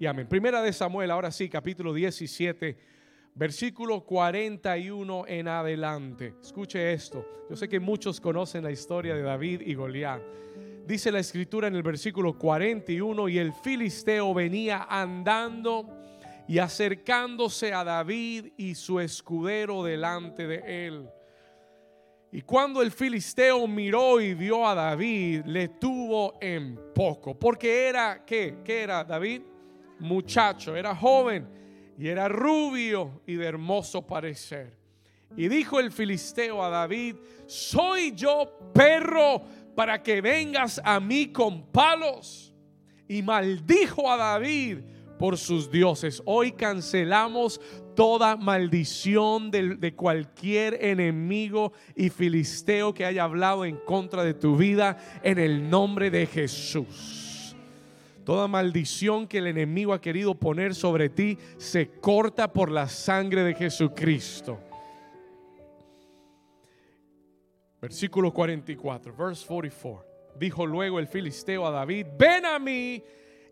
y amén. Primera de Samuel, ahora sí, capítulo 17, versículo 41 en adelante. Escuche esto. Yo sé que muchos conocen la historia de David y Goliat. Dice la escritura en el versículo 41, y el filisteo venía andando y acercándose a David y su escudero delante de él. Y cuando el filisteo miró y vio a David, le tuvo en poco. Porque era, ¿qué? ¿Qué era David? Muchacho, era joven y era rubio y de hermoso parecer. Y dijo el filisteo a David, ¿soy yo perro para que vengas a mí con palos? Y maldijo a David por sus dioses. Hoy cancelamos toda maldición de, cualquier enemigo y filisteo que haya hablado en contra de tu vida en el nombre de Jesús. Toda maldición que el enemigo ha querido poner sobre ti se corta por la sangre de Jesucristo. Versículo 44, verse 44. Dijo luego el filisteo a David, ven a mí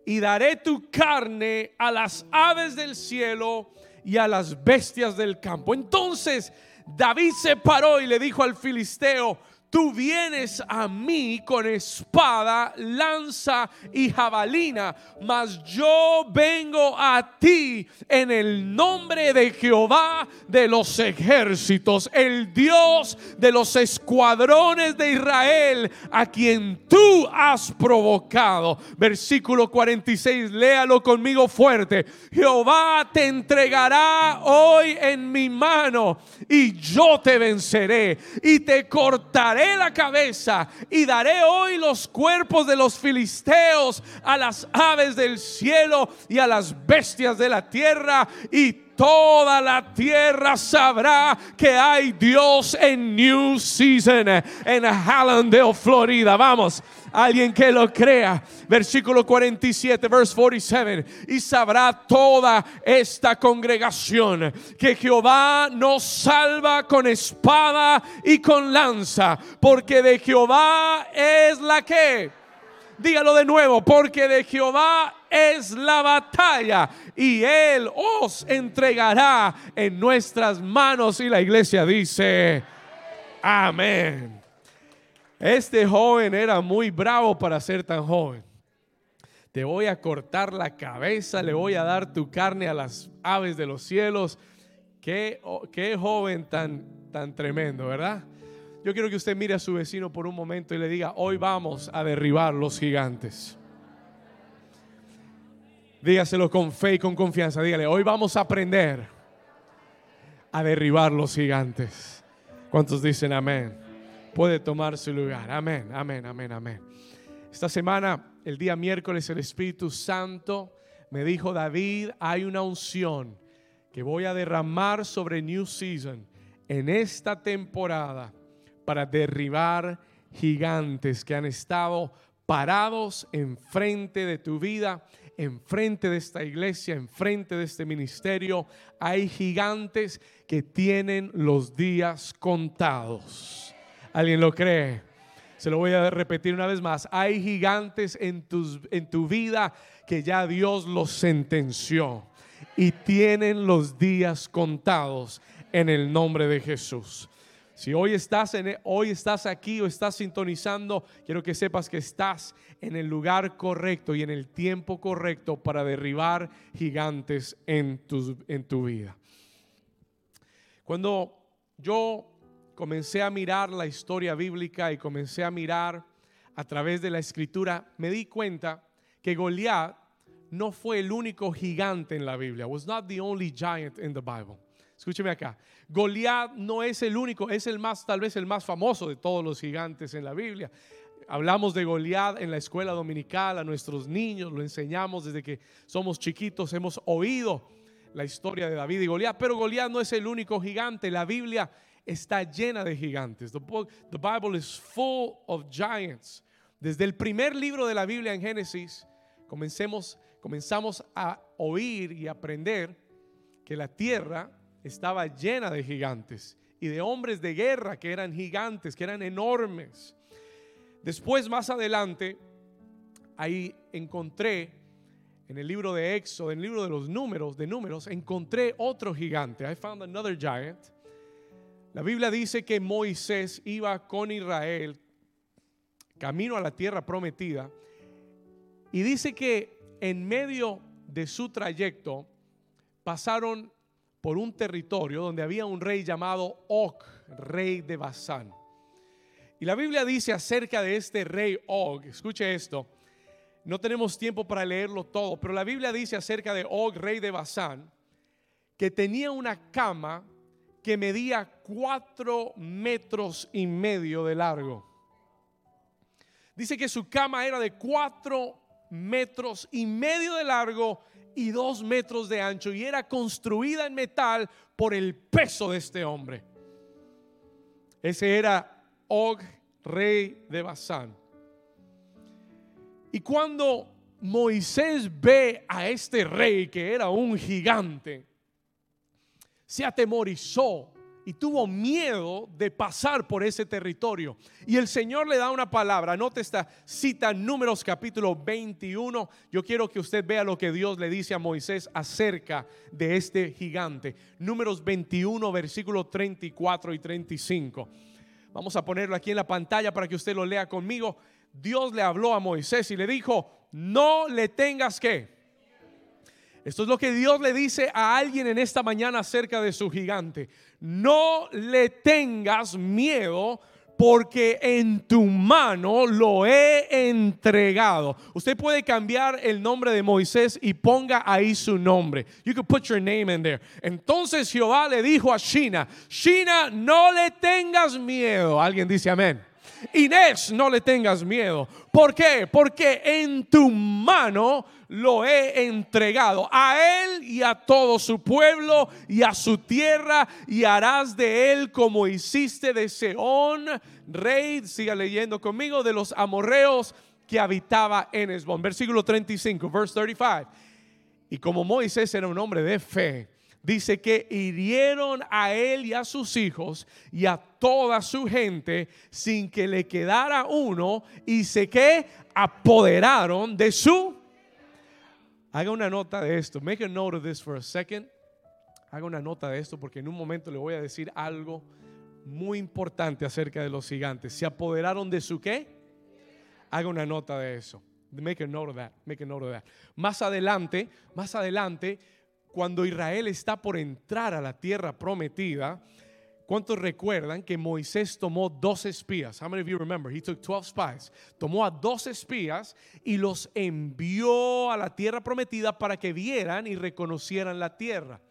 y daré tu carne a las aves del cielo y a las bestias del campo. Entonces David se paró y le dijo al filisteo, Tú vienes a mí con espada, lanza y jabalina, mas yo vengo a ti en el nombre de Jehová de los ejércitos, el Dios de los escuadrones de Israel, a quien tú has provocado. Versículo 46, léalo conmigo fuerte. Jehová te entregará hoy en mi mano y yo te venceré y te cortaré la cabeza y daré hoy los cuerpos de los filisteos a las aves del cielo y a las bestias de la tierra y toda la tierra sabrá que hay Dios en New Season en Hallandale, Florida. Vamos. Alguien que lo crea. Versículo 47, verse 47. Y sabrá toda esta congregación que Jehová nos salva con espada y con lanza. Porque de Jehová es la que. Dígalo de nuevo, porque de Jehová es la batalla y Él os entregará en nuestras manos. Y la iglesia dice, amén. Este joven era muy bravo para ser tan joven. Te voy a cortar la cabeza, le voy a dar tu carne a las aves de los cielos. Qué, qué joven tan, tan tremendo, ¿verdad? Yo quiero que usted mire a su vecino por un momento y le diga, hoy vamos a derribar los gigantes. Dígaselo con fe y con confianza. Dígale, hoy vamos a aprender a derribar los gigantes. ¿Cuántos dicen amén? puede tomar su lugar. Amén, amén, amén, amén. Esta semana, el día miércoles, el Espíritu Santo me dijo, David, hay una unción que voy a derramar sobre New Season en esta temporada para derribar gigantes que han estado parados enfrente de tu vida, enfrente de esta iglesia, enfrente de este ministerio. Hay gigantes que tienen los días contados. ¿Alguien lo cree? Se lo voy a repetir una vez más. Hay gigantes en, tus, en tu vida que ya Dios los sentenció y tienen los días contados en el nombre de Jesús. Si hoy estás, en, hoy estás aquí o estás sintonizando, quiero que sepas que estás en el lugar correcto y en el tiempo correcto para derribar gigantes en tu, en tu vida. Cuando yo comencé a mirar la historia bíblica y comencé a mirar a través de la escritura, me di cuenta que Goliat no fue el único gigante en la Biblia. Was not the only giant in the Bible. Escúcheme acá. Goliat no es el único, es el más, tal vez el más famoso de todos los gigantes en la Biblia. Hablamos de Goliat en la escuela dominical a nuestros niños, lo enseñamos desde que somos chiquitos, hemos oído la historia de David y Goliat, pero Goliat no es el único gigante. La Biblia está llena de gigantes. The, Bible is full of giants. Desde el primer libro de la Biblia en Génesis, comencemos, comenzamos a oír y aprender que la tierra estaba llena de gigantes y de hombres de guerra que eran gigantes, que eran en el libro de Éxodo, en el libro de los números, de números, encontré otro gigante. I found another giant. La Biblia dice que Moisés iba con Israel camino a la tierra prometida y dice que en medio de su trayecto pasaron por un territorio donde había un rey llamado Og, rey de Basán. Y la Biblia dice acerca de este rey Og, escuche esto, no tenemos tiempo para leerlo todo, pero la Biblia dice acerca de Og, rey de Basán, que tenía una cama que medía cuatro metros y medio de largo. Dice que su cama era de cuatro metros y medio de largo y dos metros de ancho y era construida en metal por el peso de este hombre. Ese era Og, rey de Basán. Y cuando Moisés ve a este rey que era un gigante, se atemorizó y tuvo miedo de pasar por ese territorio. Y el Señor le da una palabra. Anote esta cita, Números capítulo 21. Yo quiero que usted vea lo que Dios le dice a Moisés acerca de este gigante. Números 21, versículo 34 y 35. Vamos a ponerlo aquí en la pantalla para que usted lo lea conmigo. Dios le habló a Moisés y le dijo, no le tengas que esto es lo que Dios le dice a alguien en esta mañana acerca de su gigante. No le tengas miedo porque en tu mano lo he entregado. Usted puede cambiar el nombre de Moisés y ponga ahí su nombre. You can put your name in there. Entonces Jehová le dijo a Shina, Shina, no le tengas miedo. Alguien dice amén. Inés, no le tengas miedo. ¿Por qué? Porque en tu mano lo he entregado a él y a todo su pueblo y a su tierra y harás de él como hiciste de Seón, rey, siga leyendo conmigo, de los amorreos que habitaba en Esbón. Versículo 35, verse 35. Y como Moisés era un hombre de fe, dice que hirieron a él y a sus hijos y a toda su gente sin que le quedara uno y se que apoderaron de su Haga una nota de esto. Make a note of this for a second. Haga una nota de esto porque en un momento le voy a decir algo muy importante acerca de los gigantes. ¿Se apoderaron de su qué? Haga una nota de eso. Make a note of that. Make a note of that. Más adelante, más adelante, cuando Israel está por entrar a la tierra prometida, ¿Cuántos recuerdan que Moisés tomó dos espías? How many of you remember? He took 12 spies. Tomó a dos espías y los envió a la tierra prometida para que vieran y reconocieran la tierra.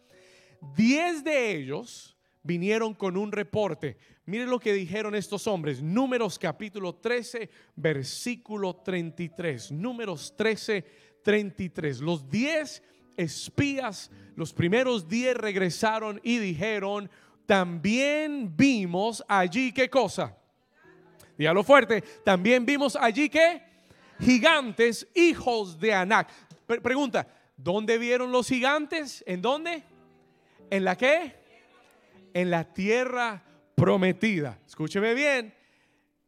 Diez de ellos vinieron con un reporte. Miren lo que dijeron estos hombres. Números capítulo 13, versículo 33. Números 13, 33. Los diez espías, los primeros diez regresaron y dijeron, también vimos allí qué cosa. Dígalo fuerte. También vimos allí que gigantes, hijos de Anac. pregunta, ¿dónde vieron los gigantes? ¿En dónde? ¿En la qué? En la tierra prometida. Escúcheme bien.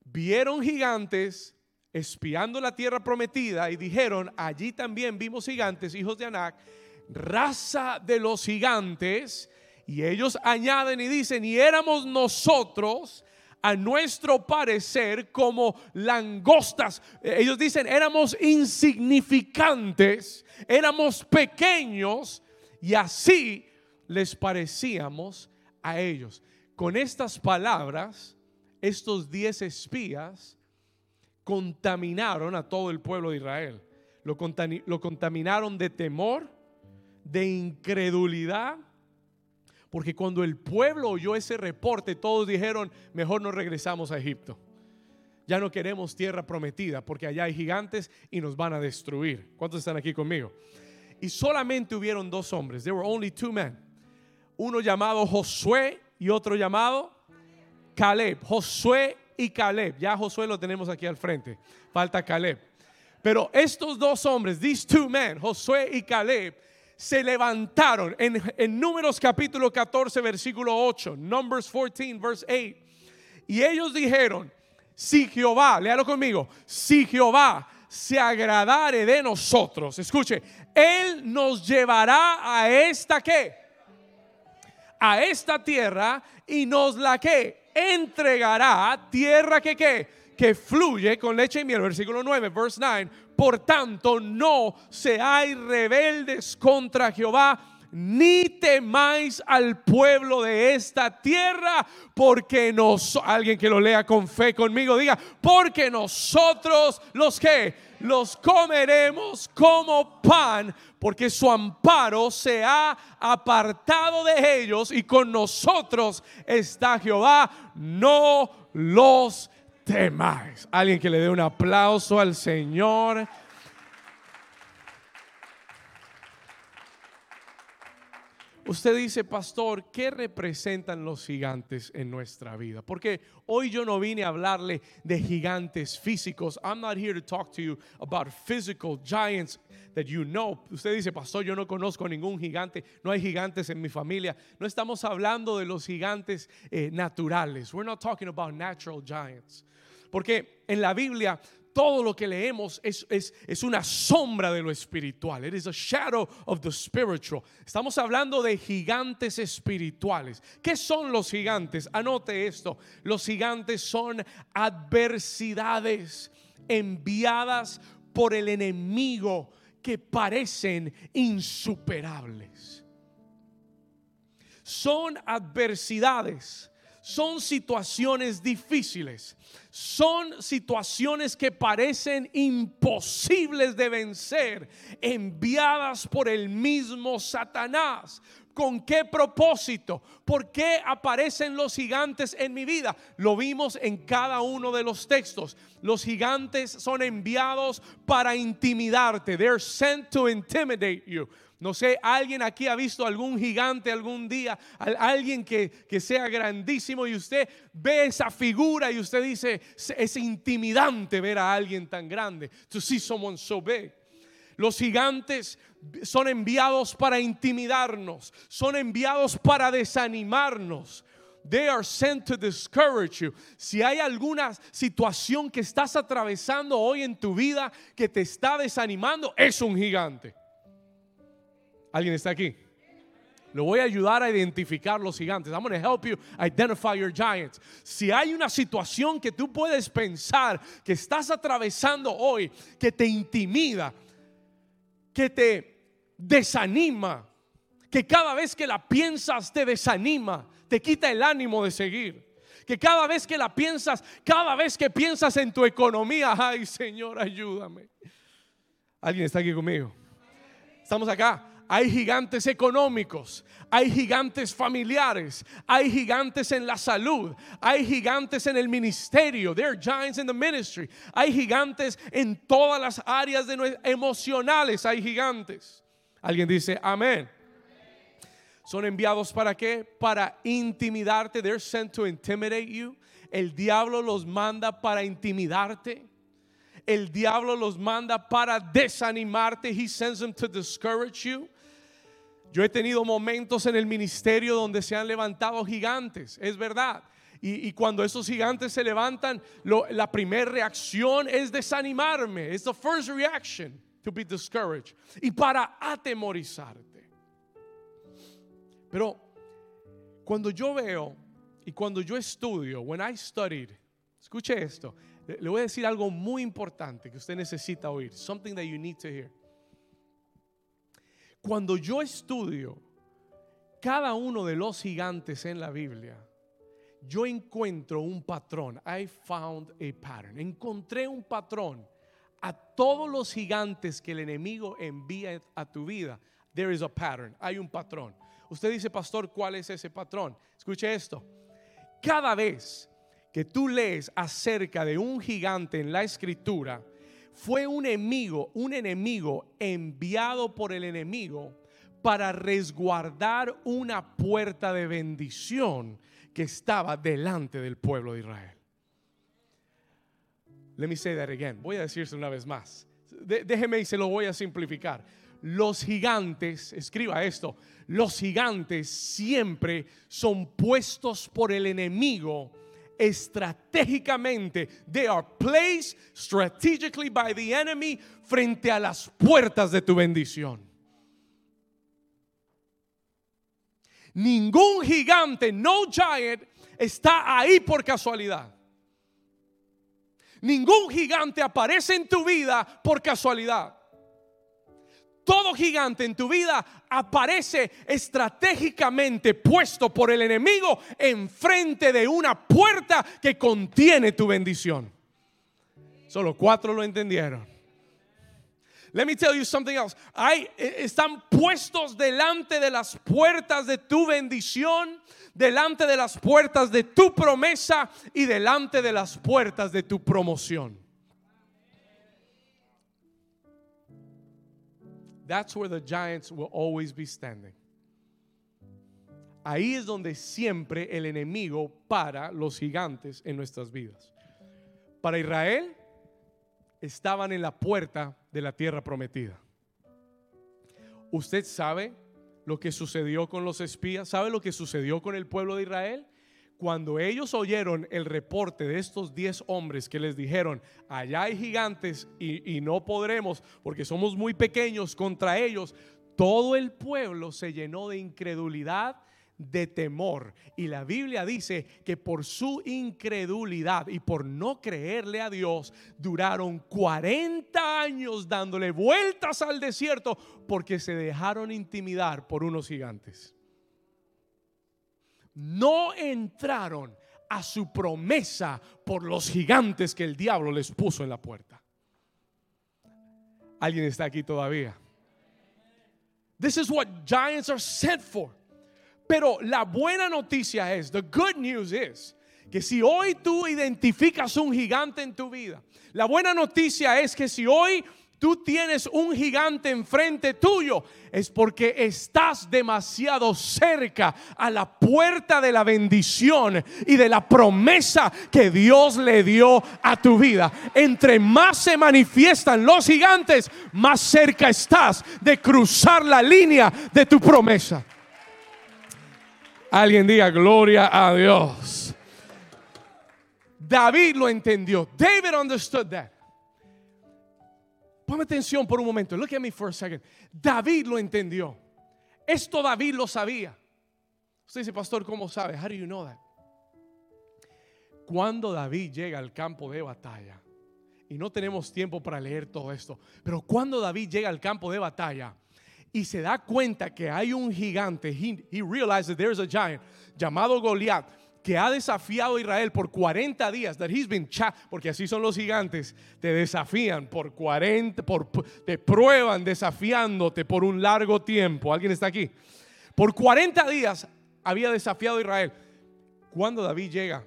Vieron gigantes espiando la tierra prometida y dijeron, allí también vimos gigantes, hijos de Anac, raza de los gigantes y ellos añaden y dicen, y éramos nosotros a nuestro parecer como langostas. Ellos dicen, éramos insignificantes, éramos pequeños y así les parecíamos a ellos. Con estas palabras, estos diez espías contaminaron a todo el pueblo de Israel. Lo contaminaron de temor, de incredulidad porque cuando el pueblo oyó ese reporte, todos dijeron, mejor no regresamos a Egipto. Ya no queremos tierra prometida porque allá hay gigantes y nos van a destruir. ¿Cuántos están aquí conmigo? Y solamente hubieron dos hombres. There were only two men. Uno llamado Josué y otro llamado Caleb. Josué y Caleb. Ya Josué lo tenemos aquí al frente. Falta Caleb. Pero estos dos hombres, these two men, Josué y Caleb, se levantaron en, Números capítulo 14, versículo 8, Numbers 14, verse 8. Y ellos dijeron, si Jehová, léalo conmigo, si Jehová se agradare de nosotros, escuche, Él nos llevará a esta qué? A esta tierra y nos la que entregará tierra que qué? Que fluye con leche y miel. Versículo 9, verse 9. Por tanto, no seáis rebeldes contra Jehová ni temáis al pueblo de esta tierra, porque nos, alguien que lo lea con fe conmigo, diga, porque nosotros los que los comeremos como pan, porque su amparo se ha apartado de ellos y con nosotros está Jehová, no los temáis. Alguien que le dé un aplauso al Señor. Usted dice, pastor, ¿qué representan los gigantes en nuestra vida? Porque hoy yo no vine a hablarle de gigantes físicos. I'm not here to talk to you about physical giants that you know. Usted dice, pastor, yo no conozco ningún gigante, no hay gigantes en mi familia. No estamos hablando de los gigantes eh, naturales. We're not talking about natural giants. Porque en la Biblia todo lo que leemos es, es, una sombra de lo espiritual. It is a shadow of the spiritual. Estamos hablando de gigantes espirituales. ¿Qué son los gigantes? Anote esto. Los gigantes son adversidades enviadas por el enemigo que parecen insuperables. Son adversidades, son situaciones difíciles son situaciones que parecen imposibles de vencer, enviadas por el mismo Satanás. ¿Con qué propósito? ¿Por qué aparecen los gigantes en mi vida? Lo vimos en cada uno de los textos. Los gigantes son enviados para intimidarte. They're sent to intimidate you. No sé, alguien aquí ha visto algún gigante algún día, alguien que, sea grandísimo y usted ve esa figura y usted dice, es intimidante ver a alguien tan grande. To see someone so big. Los gigantes son enviados para intimidarnos, son enviados para desanimarnos. They are sent to discourage you. Si hay alguna situación que estás atravesando hoy en tu vida que te está desanimando, es un gigante. ¿Alguien está aquí? Lo voy a ayudar a identificar los gigantes. I'm going to help you identify your giants. Si hay una situación que tú puedes pensar que estás atravesando hoy, que te intimida, que te desanima, que cada vez que la piensas te desanima, te quita el ánimo de seguir. Que cada vez que la piensas, cada vez que piensas en tu economía, ay Señor, ayúdame. ¿Alguien está aquí conmigo? Estamos acá hay gigantes económicos, hay gigantes familiares, hay gigantes en la salud, hay gigantes en el ministerio, there are giants in the ministry, hay gigantes en todas las áreas de emocionales, hay gigantes. Alguien dice, amén. Son enviados para qué? Para intimidarte. They're sent to intimidate you. El diablo los manda para intimidarte. El diablo los manda para desanimarte. He sends them to discourage you. Yo he tenido momentos en el ministerio donde se han levantado gigantes, es verdad. Y, cuando esos gigantes se levantan, la primera reacción es desanimarme. Es the first reaction to be discouraged. Y para atemorizarte. Pero cuando yo veo y cuando yo estudio, when I studied, escuche esto, le voy a decir algo muy importante que usted necesita oír. Something that you need to hear. Cuando yo estudio cada uno de los gigantes en la Biblia, yo encuentro un patrón. I found a pattern. Encontré un patrón. A todos los gigantes que el enemigo envía a tu vida, there is a pattern. Hay un patrón. Usted dice, pastor, ¿cuál es ese patrón? Escuche esto. Cada vez que tú lees acerca de un gigante en la escritura, fue un enemigo, un enemigo enviado por el enemigo para resguardar una puerta de bendición que estaba delante del pueblo de Israel. Let me say that again. Voy a decirse una vez más. déjeme y se lo voy a simplificar. Los gigantes, escriba esto, los gigantes siempre son puestos por el enemigo estratégicamente. They are placed strategically by the enemy frente a las puertas de tu bendición. Ningún gigante, no giant, está ahí por casualidad. Ningún gigante aparece en tu vida por casualidad. Todo gigante en tu vida aparece estratégicamente puesto por el enemigo enfrente de una puerta que contiene tu bendición. Solo cuatro lo entendieron. Let me tell you something else. Hay, eh, están puestos delante de las puertas de tu bendición, delante de las puertas de tu promesa y delante de las puertas de tu promoción. That's where the giants will always be standing. Ahí es donde siempre el enemigo para los gigantes en nuestras vidas. Para Israel estaban en la puerta de la tierra prometida. ¿Usted sabe lo que sucedió con los espías? ¿Sabe lo que sucedió con el pueblo de Israel? Cuando ellos oyeron el reporte de estos diez hombres que les dijeron, allá hay gigantes y, no podremos porque somos muy pequeños contra ellos, todo el pueblo se llenó de incredulidad de temor. Y la Biblia dice que por su incredulidad y por no creerle a Dios, duraron 40 años dándole vueltas al desierto porque se dejaron intimidar por unos gigantes. No entraron a su promesa por los gigantes que el diablo les puso en la puerta. ¿Alguien está aquí todavía? This is what giants are set for. Pero la buena noticia es, the good news is, que si hoy tú identificas un gigante en tu vida, la buena noticia es que si hoy tú tienes un gigante enfrente tuyo, es porque estás demasiado cerca a la puerta de la bendición y de la promesa que Dios le dio a tu vida. Entre más se manifiestan los gigantes, más cerca estás de cruzar la línea de tu promesa. Alguien diga gloria a Dios. David lo entendió. David understood that. Ponme atención por un momento. Look at me for a second. David lo entendió. Esto David lo sabía. Usted dice, pastor, ¿cómo sabe? How do you know that? Cuando David llega al campo de batalla, y no tenemos tiempo para leer todo esto, pero cuando David llega al campo de batalla, y se da cuenta que hay un gigante, he, he realizes there's a giant llamado Goliat que ha desafiado a Israel por 40 días, that he's been porque así son los gigantes, te desafían por 40, por, te prueban desafiándote por un largo tiempo. ¿Alguien está aquí? Por 40 días había desafiado a Israel. Cuando David llega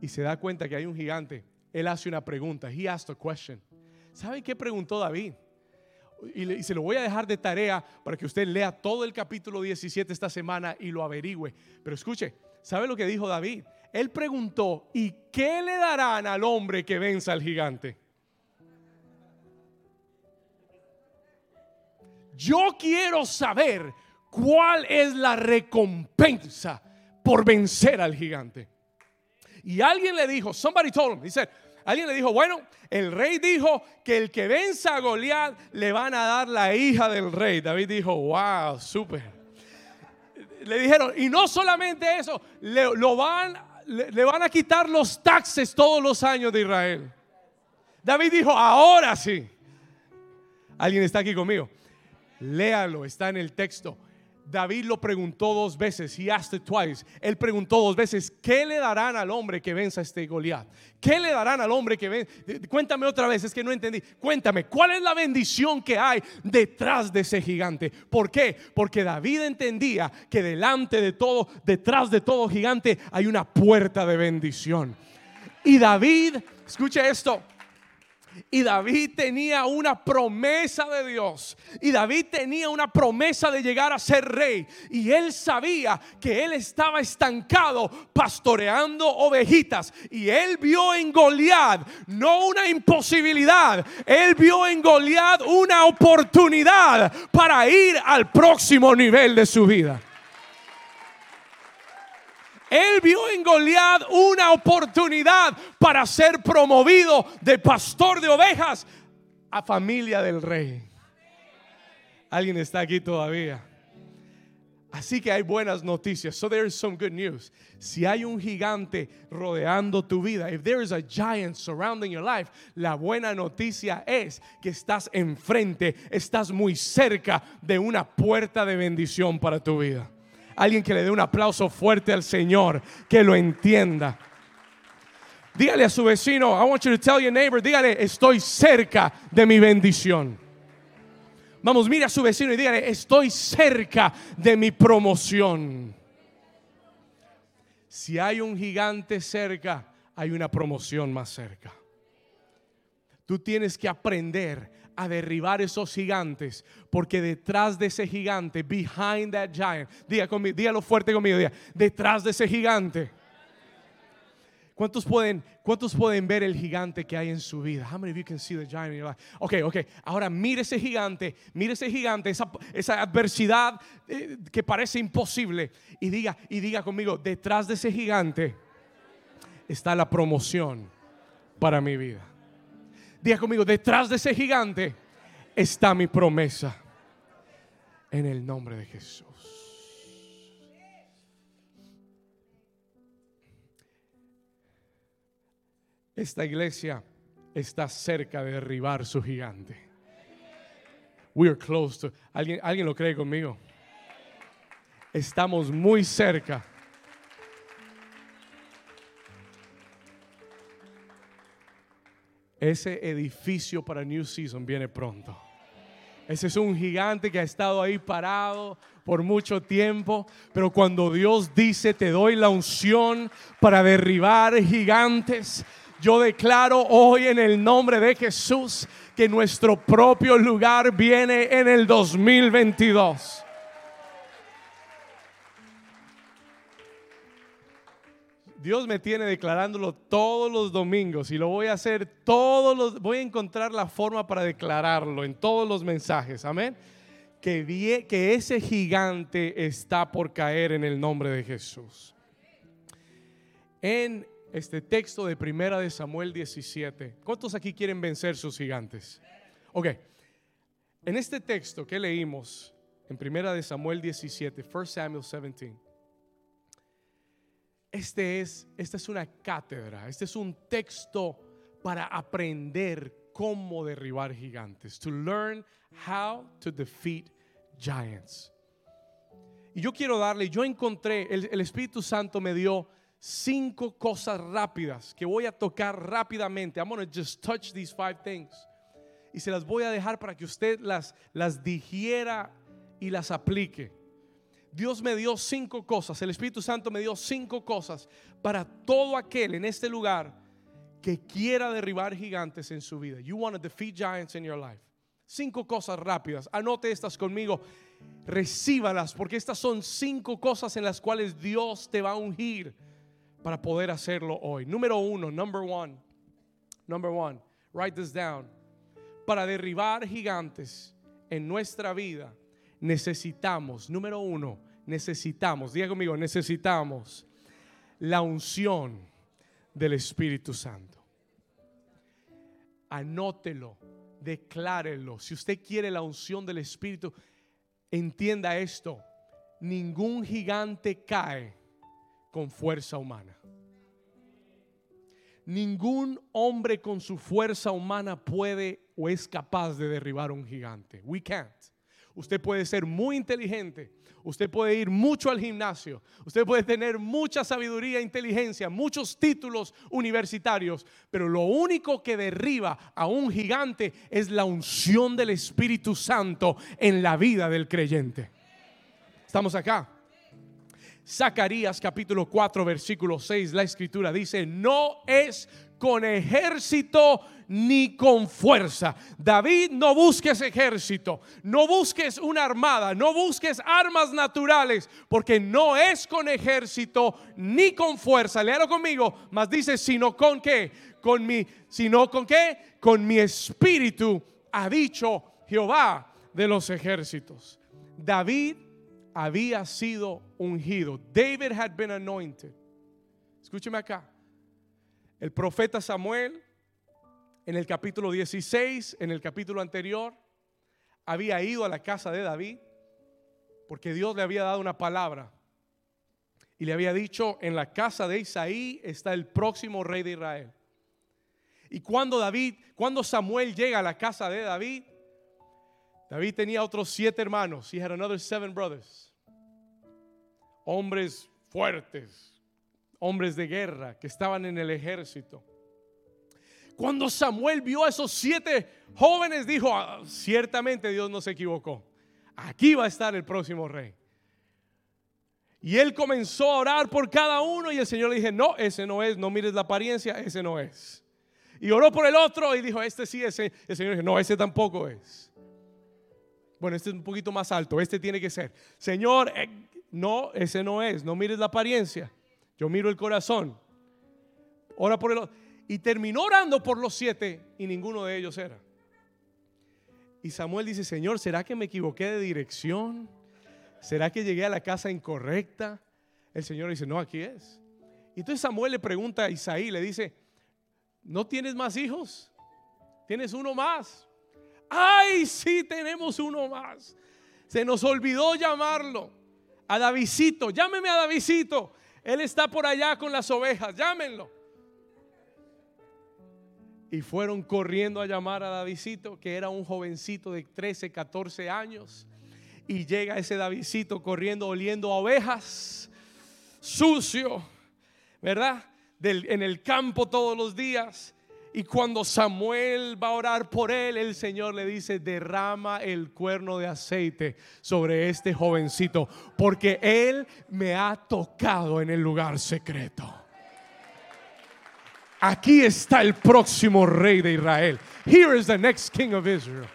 y se da cuenta que hay un gigante, él hace una pregunta. He asked a question. ¿Sabe qué preguntó David? y, se lo voy a dejar de tarea para que usted lea todo el capítulo 17 esta semana y lo averigüe. Pero escuche, ¿sabe lo que dijo David? Él preguntó, ¿y qué le darán al hombre que venza al gigante? Yo quiero saber cuál es la recompensa por vencer al gigante. Y alguien le dijo, somebody told him, dice, Alguien le dijo, bueno, el rey dijo que el que venza a Goliat le van a dar la hija del rey. David dijo, wow, súper. Le dijeron, y no solamente eso, le, lo van, le, van a quitar los taxes todos los años de Israel. David dijo, ahora sí. ¿Alguien está aquí conmigo? Léalo, está en el texto. David lo preguntó dos veces, he asked it twice. Él preguntó dos veces, ¿qué le darán al hombre que venza a este Goliat? ¿Qué le darán al hombre que venza? Cuéntame otra vez, es que no entendí. Cuéntame, ¿cuál es la bendición que hay detrás de ese gigante? ¿Por qué? Porque David entendía que delante de todo, detrás de todo gigante hay una puerta de bendición. Y David, escuche esto, y David tenía una promesa de Dios. Y David tenía una promesa de llegar a ser rey. Y él sabía que él estaba estancado pastoreando ovejitas. Y él vio en Goliat no una imposibilidad. Él vio en Goliat una oportunidad para ir al próximo nivel de su vida. Él vio en Goliat una oportunidad para ser promovido de pastor de ovejas a familia del rey. Alguien está aquí todavía. Así que hay buenas noticias. So there is some good news. Si hay un gigante rodeando tu vida, if there is a giant surrounding your life, la buena noticia es que estás enfrente, estás muy cerca de una puerta de bendición para tu vida. Alguien que le dé un aplauso fuerte al Señor, que lo entienda. Dígale a su vecino, I want you to tell your neighbor, dígale, estoy cerca de mi bendición. Vamos, mire a su vecino y dígale, estoy cerca de mi promoción. Si hay un gigante cerca, hay una promoción más cerca. Tú tienes que aprender a derribar esos gigantes, porque detrás de ese gigante, behind that giant, diga conmigo, dígalo fuerte conmigo, diga, detrás de ese gigante ¿Cuántos pueden, ¿Cuántos pueden ver el gigante que hay en su vida? How many of you can see the giant in your life? Ok, ok. Ahora mire ese gigante, mire ese gigante, esa, adversidad eh, que parece imposible. Y diga, y diga conmigo, detrás de ese gigante está la promoción para mi vida. Diga conmigo, detrás de ese gigante está mi promesa. En el nombre de Jesús. Esta iglesia está cerca de derribar su gigante. We are close to. ¿Alguien, ¿Alguien lo cree conmigo? Estamos muy cerca. Ese edificio para New Season viene pronto. Ese es un gigante que ha estado ahí parado por mucho tiempo, pero cuando Dios dice, te doy la unción para derribar gigantes, yo declaro hoy en el nombre de Jesús que nuestro propio lugar viene en el 2022. Dios me tiene declarándolo todos los domingos y lo voy a hacer todos los, voy a encontrar la forma para declararlo en todos los mensajes, amén. Que, que ese gigante está por caer en el nombre de Jesús. En este texto de Primera de Samuel 17. ¿Cuántos aquí quieren vencer sus gigantes? Ok. En este texto que leímos en Primera de Samuel 17, 1 Samuel 17. Este es, esta es una cátedra, este es un texto para aprender cómo derribar gigantes. To learn how to defeat giants. Y yo quiero darle, yo encontré, el, Espíritu Santo me dio cinco cosas rápidas que voy a tocar rápidamente. I'm going to just touch these five things. Y se las voy a dejar para que usted las, las digiera y las aplique. Dios me dio cinco cosas, el Espíritu Santo me dio cinco cosas para todo aquel en este lugar que quiera derribar gigantes en su vida. You want to defeat giants in your life. Cinco cosas rápidas. Anote estas conmigo. Recíbalas porque estas son cinco cosas en las cuales Dios te va a ungir para poder hacerlo hoy. Número uno, number one, number one, write this down. Para derribar gigantes en nuestra vida, necesitamos, número uno, necesitamos, diga conmigo, necesitamos la unción del Espíritu Santo. Anótelo, declárelo. Si usted quiere la unción del Espíritu, entienda esto. Ningún gigante cae con fuerza humana. Ningún hombre con su fuerza humana puede o es capaz de derribar un gigante. We can't. Usted puede ser muy inteligente, usted puede ir mucho al gimnasio, usted puede tener mucha sabiduría, inteligencia, muchos títulos universitarios, pero lo único que derriba a un gigante es la unción del Espíritu Santo en la vida del creyente. ¿Estamos acá? Zacarías capítulo 4 versículo 6, la escritura dice, no es con ejército ni con fuerza. David, no busques ejército, no busques una armada, no busques armas naturales, porque no es con ejército ni con fuerza. Léalo conmigo, más dice, sino con qué? Con mi, sino con qué? Con mi espíritu, ha dicho Jehová de los ejércitos. David había sido ungido. David had been anointed. Escúcheme acá. El profeta Samuel, en el capítulo 16, en el capítulo anterior, había ido a la casa de David porque Dios le había dado una palabra y le había dicho, en la casa de Isaí está el próximo rey de Israel. Y cuando David, cuando Samuel llega a la casa de David, David tenía otros siete hermanos. He had another seven brothers. Hombres fuertes, hombres de guerra que estaban en el ejército. Cuando Samuel vio a esos siete jóvenes, dijo, ah, ciertamente Dios no se equivocó. Aquí va a estar el próximo rey. Y él comenzó a orar por cada uno y el Señor le dije, no, ese no es, no mires la apariencia, ese no es. Y oró por el otro y dijo, este sí, ese. El Señor dijo, no, ese tampoco es. Bueno, este es un poquito más alto, este tiene que ser. Señor, eh, no, ese no es, no mires la apariencia. Yo miro el corazón. Ora por el. Y terminó orando por los siete y ninguno de ellos era. Y Samuel dice, Señor, ¿será que me equivoqué de dirección? ¿Será que llegué a la casa incorrecta? El Señor dice, no, aquí es. Y entonces Samuel le pregunta a Isaí, le dice, ¿no tienes más hijos? ¿Tienes uno más? ay, sí, tenemos uno más. Se nos olvidó llamarlo. A Davidito, llámeme a Davidito. Él está por allá con las ovejas, llámenlo. Y fueron corriendo a llamar a Davidito, que era un jovencito de 13, 14 años. Y llega ese Davidito corriendo, oliendo a ovejas, sucio, ¿verdad? en el campo todos los días. Y cuando Samuel va a orar por él, el Señor le dice, derrama el cuerno de aceite sobre este jovencito, porque él me ha tocado en el lugar secreto. Aquí está el próximo rey de Israel. Here is the next king of Israel.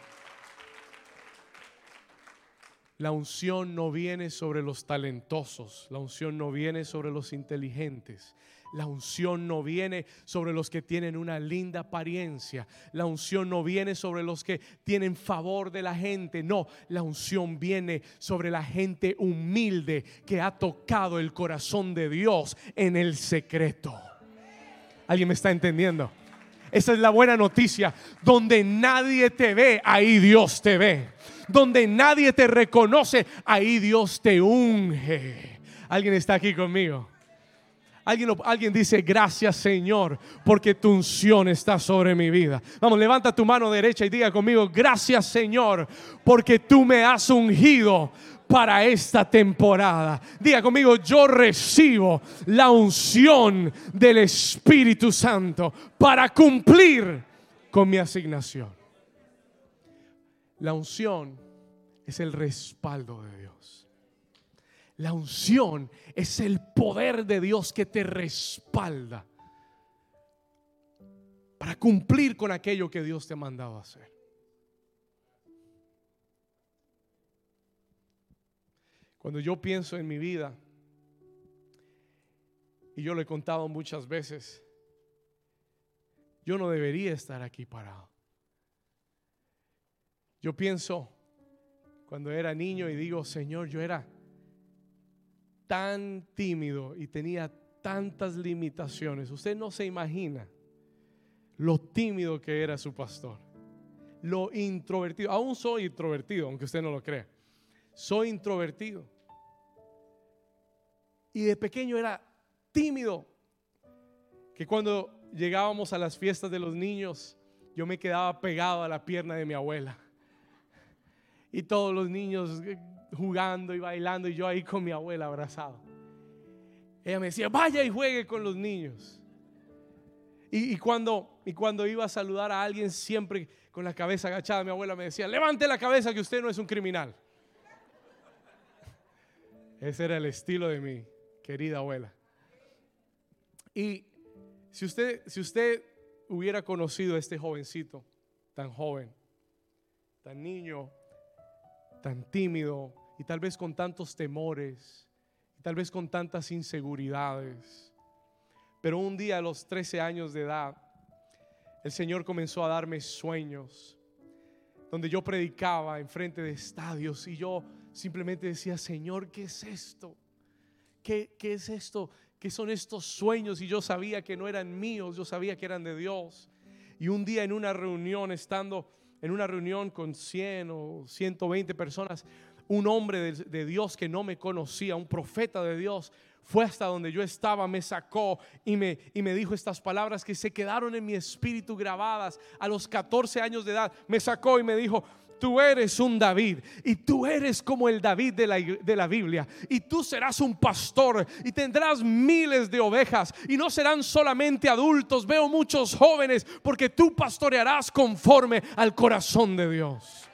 La unción no viene sobre los talentosos, la unción no viene sobre los inteligentes, la unción no viene sobre los que tienen una linda apariencia. La unción no viene sobre los que tienen favor de la gente. No, la unción viene sobre la gente humilde que ha tocado el corazón de Dios en el secreto. ¿Alguien me está entendiendo? Esa es la buena noticia. Donde nadie te ve, ahí Dios te ve. Donde nadie te reconoce, ahí Dios te unge. ¿Alguien está aquí conmigo? Alguien, alguien dice, gracias Señor, porque tu unción está sobre mi vida. Vamos, levanta tu mano derecha y diga conmigo, gracias Señor, porque tú me has ungido para esta temporada. Diga conmigo, yo recibo la unción del Espíritu Santo para cumplir con mi asignación. La unción es el respaldo de Dios. La unción es el poder de Dios que te respalda para cumplir con aquello que Dios te ha mandado hacer. Cuando yo pienso en mi vida, y yo lo he contado muchas veces, yo no debería estar aquí parado. Yo pienso cuando era niño y digo, Señor, yo era tan tímido y tenía tantas limitaciones. Usted no se imagina lo tímido que era su pastor. Lo introvertido. Aún soy introvertido, aunque usted no lo crea. Soy introvertido. Y de pequeño era tímido. Que cuando llegábamos a las fiestas de los niños, yo me quedaba pegado a la pierna de mi abuela. Y todos los niños jugando y bailando y yo ahí con mi abuela abrazado. Ella me decía, vaya y juegue con los niños. Y, cuando, y cuando iba a saludar a alguien, siempre con la cabeza agachada, mi abuela me decía, levante la cabeza que usted no es un criminal. Ese era el estilo de mi querida abuela. Y si usted, si usted hubiera conocido a este jovencito, tan joven, tan niño, tan tímido y tal vez con tantos temores y tal vez con tantas inseguridades. Pero un día a los 13 años de edad, el Señor comenzó a darme sueños donde yo predicaba en frente de estadios y yo simplemente decía, Señor, ¿qué es esto? ¿Qué, qué es esto? ¿qué son estos sueños? Y yo sabía que no eran míos, yo sabía que eran de Dios. Y un día en una reunión, estando en una reunión con 100 o 120 personas, un hombre de, Dios que no me conocía, un profeta de Dios, fue hasta donde yo estaba, me sacó y me, y me dijo estas palabras que se quedaron en mi espíritu grabadas a los 14 años de edad. Me sacó y me dijo, tú eres un David y tú eres como el David de la, de la, Biblia y tú serás un pastor y tendrás miles de ovejas y no serán solamente adultos, veo muchos jóvenes porque tú pastorearás conforme al corazón de Dios.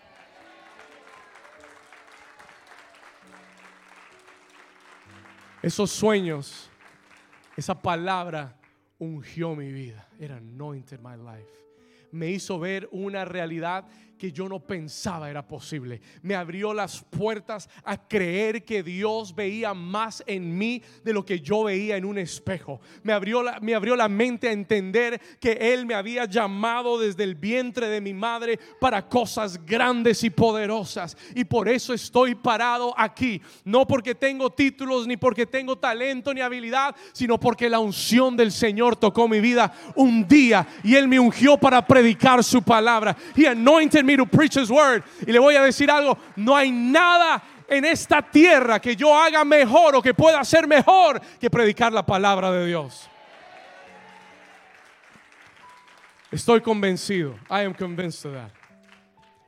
Esos sueños, esa palabra ungió mi vida. It anointed my life. Me hizo ver una realidad que yo no pensaba era posible. Me abrió las puertas a creer que Dios veía más en mí de lo que yo veía en un espejo. Me abrió la, me abrió la mente a entender que Él me había llamado desde el vientre de mi madre para cosas grandes y poderosas. Y por eso estoy parado aquí. No porque tengo títulos, ni porque tengo talento, ni habilidad, sino porque la unción del Señor tocó mi vida un día y Él me ungió para predicar su palabra. He anointed to preach His word. Y le voy a decir algo, no hay nada en esta tierra que yo haga mejor o que pueda hacer mejor que predicar la palabra de Dios. Estoy convencido. I am convinced of that.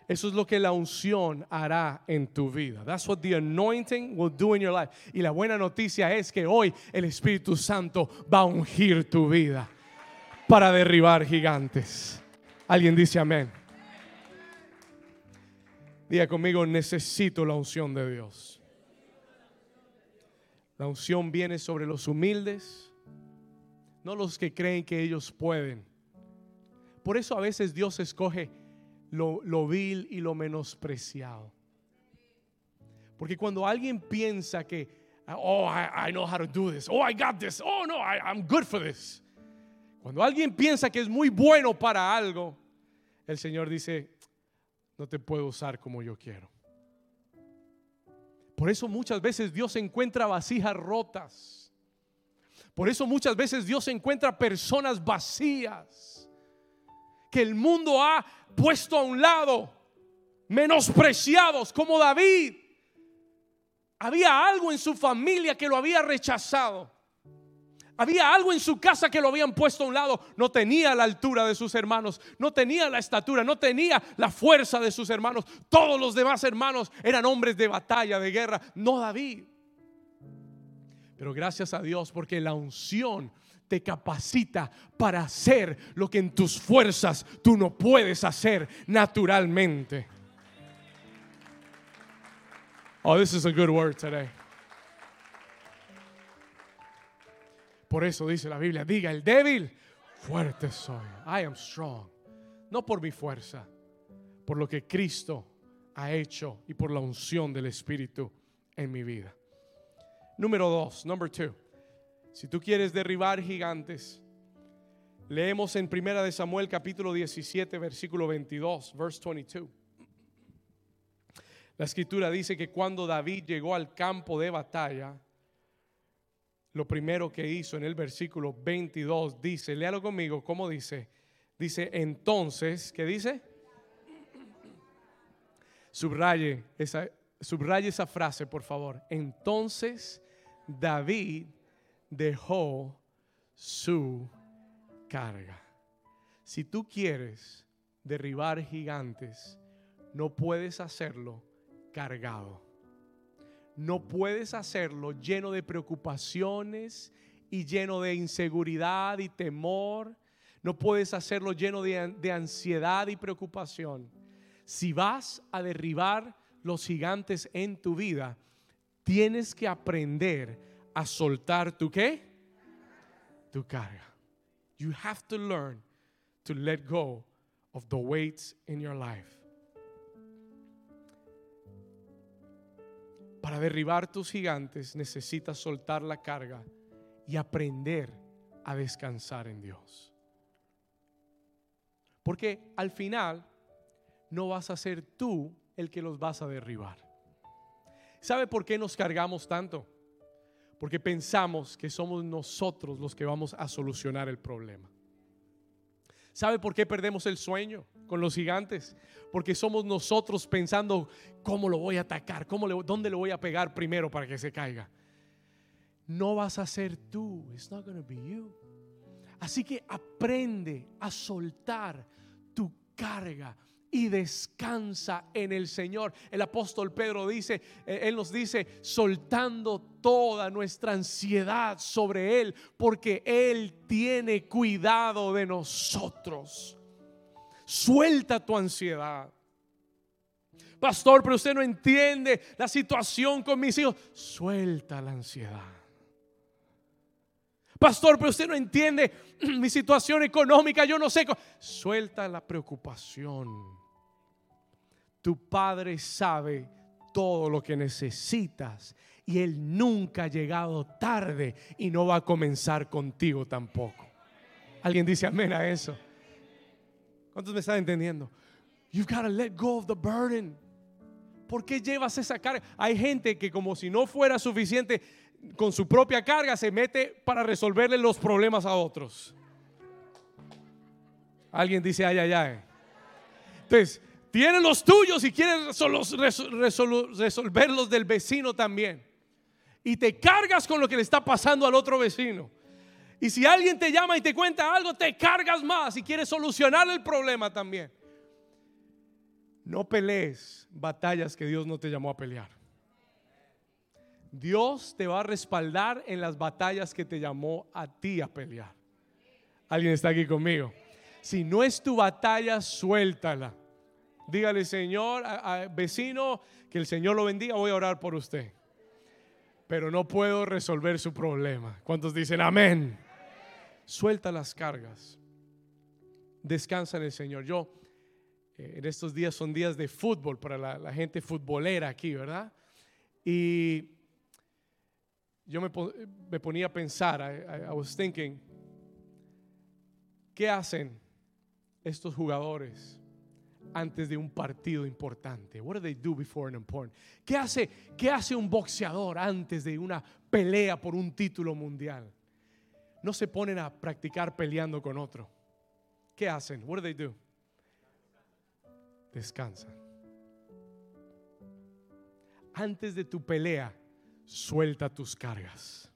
Eso es lo que la unción hará en tu vida. That's what the anointing will do in your life. Y la buena noticia es que hoy el Espíritu Santo va a ungir tu vida para derribar gigantes. Alguien dice amén. Diga conmigo, necesito la unción de Dios. La unción viene sobre los humildes, no los que creen que ellos pueden. Por eso a veces Dios escoge lo, vil y lo menospreciado. Porque cuando alguien piensa que, oh, I, know how to do this, oh, I got this, oh, no, I'm good for this. Cuando alguien piensa que es muy bueno para algo, el Señor dice, no te puedo usar como yo quiero. Por eso muchas veces Dios encuentra vasijas rotas. Por eso muchas veces Dios encuentra personas vacías que el mundo ha puesto a un lado, menospreciados como David. Había algo en su familia que lo había rechazado. Había algo en su casa que lo habían puesto a un lado. No tenía la altura de sus hermanos, no tenía la estatura, no tenía la fuerza de sus hermanos. Todos los demás hermanos eran hombres de batalla, de guerra, no David. Pero gracias a Dios porque la unción te capacita para hacer lo que en tus fuerzas tú no puedes hacer naturalmente. Oh, this is a good word today. Por eso dice la Biblia, diga el débil, fuerte soy. I am strong. No por mi fuerza, por lo que Cristo ha hecho y por la unción del Espíritu en mi vida. Número dos, number two. Si tú quieres derribar gigantes, leemos en Primera de Samuel capítulo 17, versículo 22, verse 22. La escritura dice que cuando David llegó al campo de batalla, lo primero que hizo en el versículo 22 dice, léalo conmigo, ¿cómo dice? Dice, entonces, ¿qué dice? Subraye esa, subraye esa frase, por favor. Entonces David dejó su carga. Si tú quieres derribar gigantes, no puedes hacerlo cargado no puedes hacerlo lleno de preocupaciones y lleno de inseguridad y temor. No puedes hacerlo lleno de, ansiedad y preocupación. Si vas a derribar los gigantes en tu vida, tienes que aprender a soltar tu qué? Tu carga. You have to learn to let go of the weights in your life. Para derribar tus gigantes necesitas soltar la carga y aprender a descansar en Dios. Porque al final no vas a ser tú el que los vas a derribar. ¿Sabe por qué nos cargamos tanto? Porque pensamos que somos nosotros los que vamos a solucionar el problema. ¿Sabe por qué perdemos el sueño con los gigantes? Porque somos nosotros pensando cómo lo voy a atacar, cómo le, dónde le voy a pegar primero para que se caiga. No vas a ser tú. It's not going to be you. Así que aprende a soltar tu carga y descansa en el Señor. El apóstol Pedro dice, eh, él nos dice, soltando toda nuestra ansiedad sobre Él, porque Él tiene cuidado de nosotros. Suelta tu ansiedad. Pastor, pero usted no entiende la situación con mis hijos. Suelta la ansiedad. Pastor, pero usted no entiende mi situación económica, yo no sé. Suelta la preocupación. Tu Padre sabe todo lo que necesitas y Él nunca ha llegado tarde y no va a comenzar contigo tampoco. ¿Alguien dice amén a eso? ¿Cuántos me están entendiendo? You've got to let go of the burden. ¿Por qué llevas esa carga? Hay gente que como si no fuera suficiente con su propia carga se mete para resolverle los problemas a otros. Alguien dice ay, ay, ay. Entonces, Tienes los tuyos y quieres resolver los del vecino también. Y te cargas con lo que le está pasando al otro vecino. Y si alguien te llama y te cuenta algo, te cargas más y quieres solucionar el problema también. No pelees batallas que Dios no te llamó a pelear. Dios te va a respaldar en las batallas que te llamó a ti a pelear. ¿Alguien está aquí conmigo? Si no es tu batalla, suéltala. Dígale, Señor, vecino, que el Señor lo bendiga, voy a orar por usted. Pero no puedo resolver su problema. ¿Cuántos dicen amén? Suelta las cargas. Descansa en el Señor. Yo, eh, en estos días son días de fútbol para la, gente futbolera aquí, ¿verdad? Y yo me, ponía a pensar, I, I was thinking, ¿qué hacen estos jugadores? Antes de un partido importante? What do they do before an important? ¿Qué hace, ¿Qué hace un boxeador antes de una pelea por un título mundial? No se ponen a practicar peleando con otro. ¿Qué hacen? What do they do? Descansan. Antes de tu pelea, suelta tus cargas.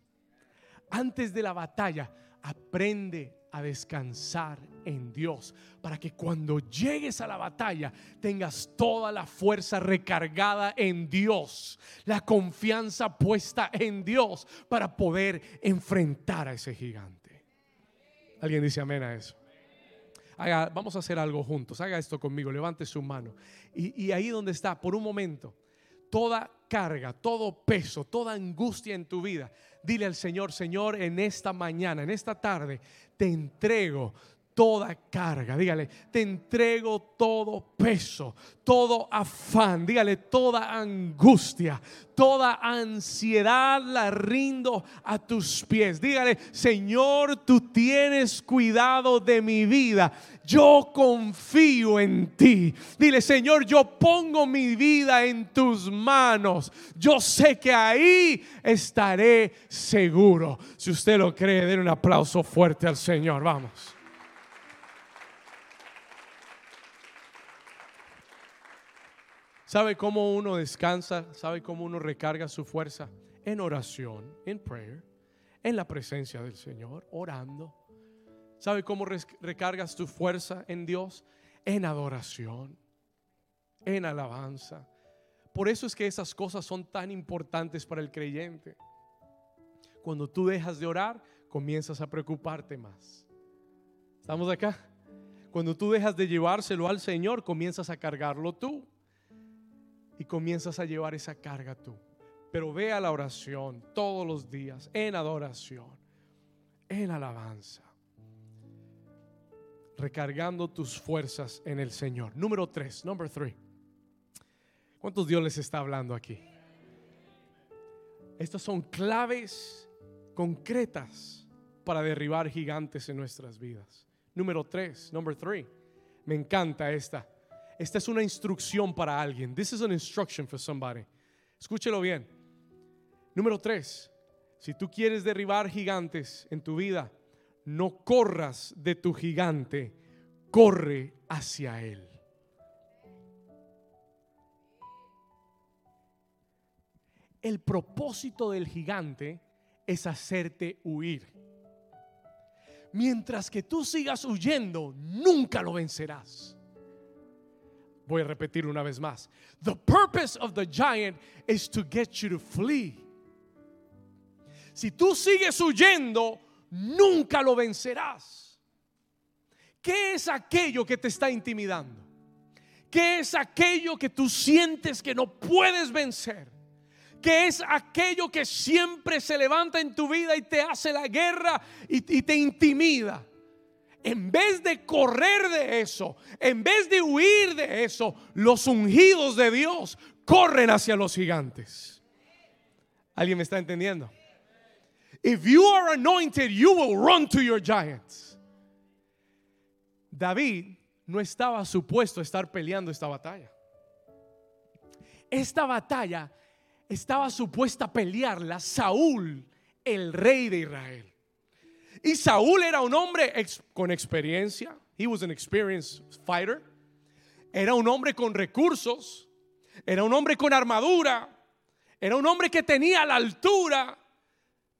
Antes de la batalla, aprende a descansar en Dios, para que cuando llegues a la batalla tengas toda la fuerza recargada en Dios, la confianza puesta en Dios para poder enfrentar a ese gigante. ¿Alguien dice amén a eso? Vamos a hacer algo juntos. Haga esto conmigo. Levante su mano. Y, y ahí donde está, por un momento, toda carga, todo peso, toda angustia en tu vida, dile al Señor, Señor, en esta mañana, en esta tarde, te entrego toda carga. Dígale, te entrego todo peso, todo afán. Dígale, toda angustia, toda ansiedad la rindo a tus pies. Dígale, Señor, tú tienes cuidado de mi vida. Yo confío en ti. Dile, Señor, yo pongo mi vida en tus manos. Yo sé que ahí estaré seguro. Si usted lo cree, den un aplauso fuerte al Señor. Vamos. ¿Sabe cómo uno descansa? ¿Sabe cómo uno recarga su fuerza? En oración, en prayer, en la presencia del Señor, orando. ¿Sabe cómo recargas tu fuerza en Dios? En adoración, en alabanza. Por eso es que esas cosas son tan importantes para el creyente. Cuando tú dejas de orar, comienzas a preocuparte más. ¿Estamos acá? Cuando tú dejas de llevárselo al Señor, comienzas a cargarlo tú y comienzas a llevar esa carga tú. Pero ve a la oración todos los días, en adoración, en alabanza, recargando tus fuerzas en el Señor. Número tres, number three. ¿Cuántos Dios les está hablando aquí? Estas son claves concretas para derribar gigantes en nuestras vidas. Número tres, number three. Me encanta esta. Esta es una instrucción para alguien. This is an instruction for somebody. Escúchelo bien. Número tres, Si tú quieres derribar gigantes en tu vida, no corras de tu gigante, corre hacia él. El propósito del gigante es hacerte huir. Mientras que tú sigas huyendo, nunca lo vencerás. Voy a repetir una vez más. The purpose of the giant is to get you to flee. Si tú sigues huyendo, nunca lo vencerás. ¿Qué es aquello que te está intimidando? ¿Qué es aquello que tú sientes que no puedes vencer? ¿Qué es aquello que siempre se levanta en tu vida y te hace la guerra y, y te intimida? En vez de correr de eso, en vez de huir de eso, los ungidos de Dios corren hacia los gigantes. ¿Alguien me está entendiendo? If you are anointed, you will run to your giants. David no estaba supuesto a estar peleando esta batalla. Esta batalla estaba supuesta a pelearla Saúl, el rey de Israel. Y Saúl era un hombre con experiencia. He was an experienced fighter. Era un hombre con recursos. Era un hombre con armadura. Era un hombre que tenía la altura.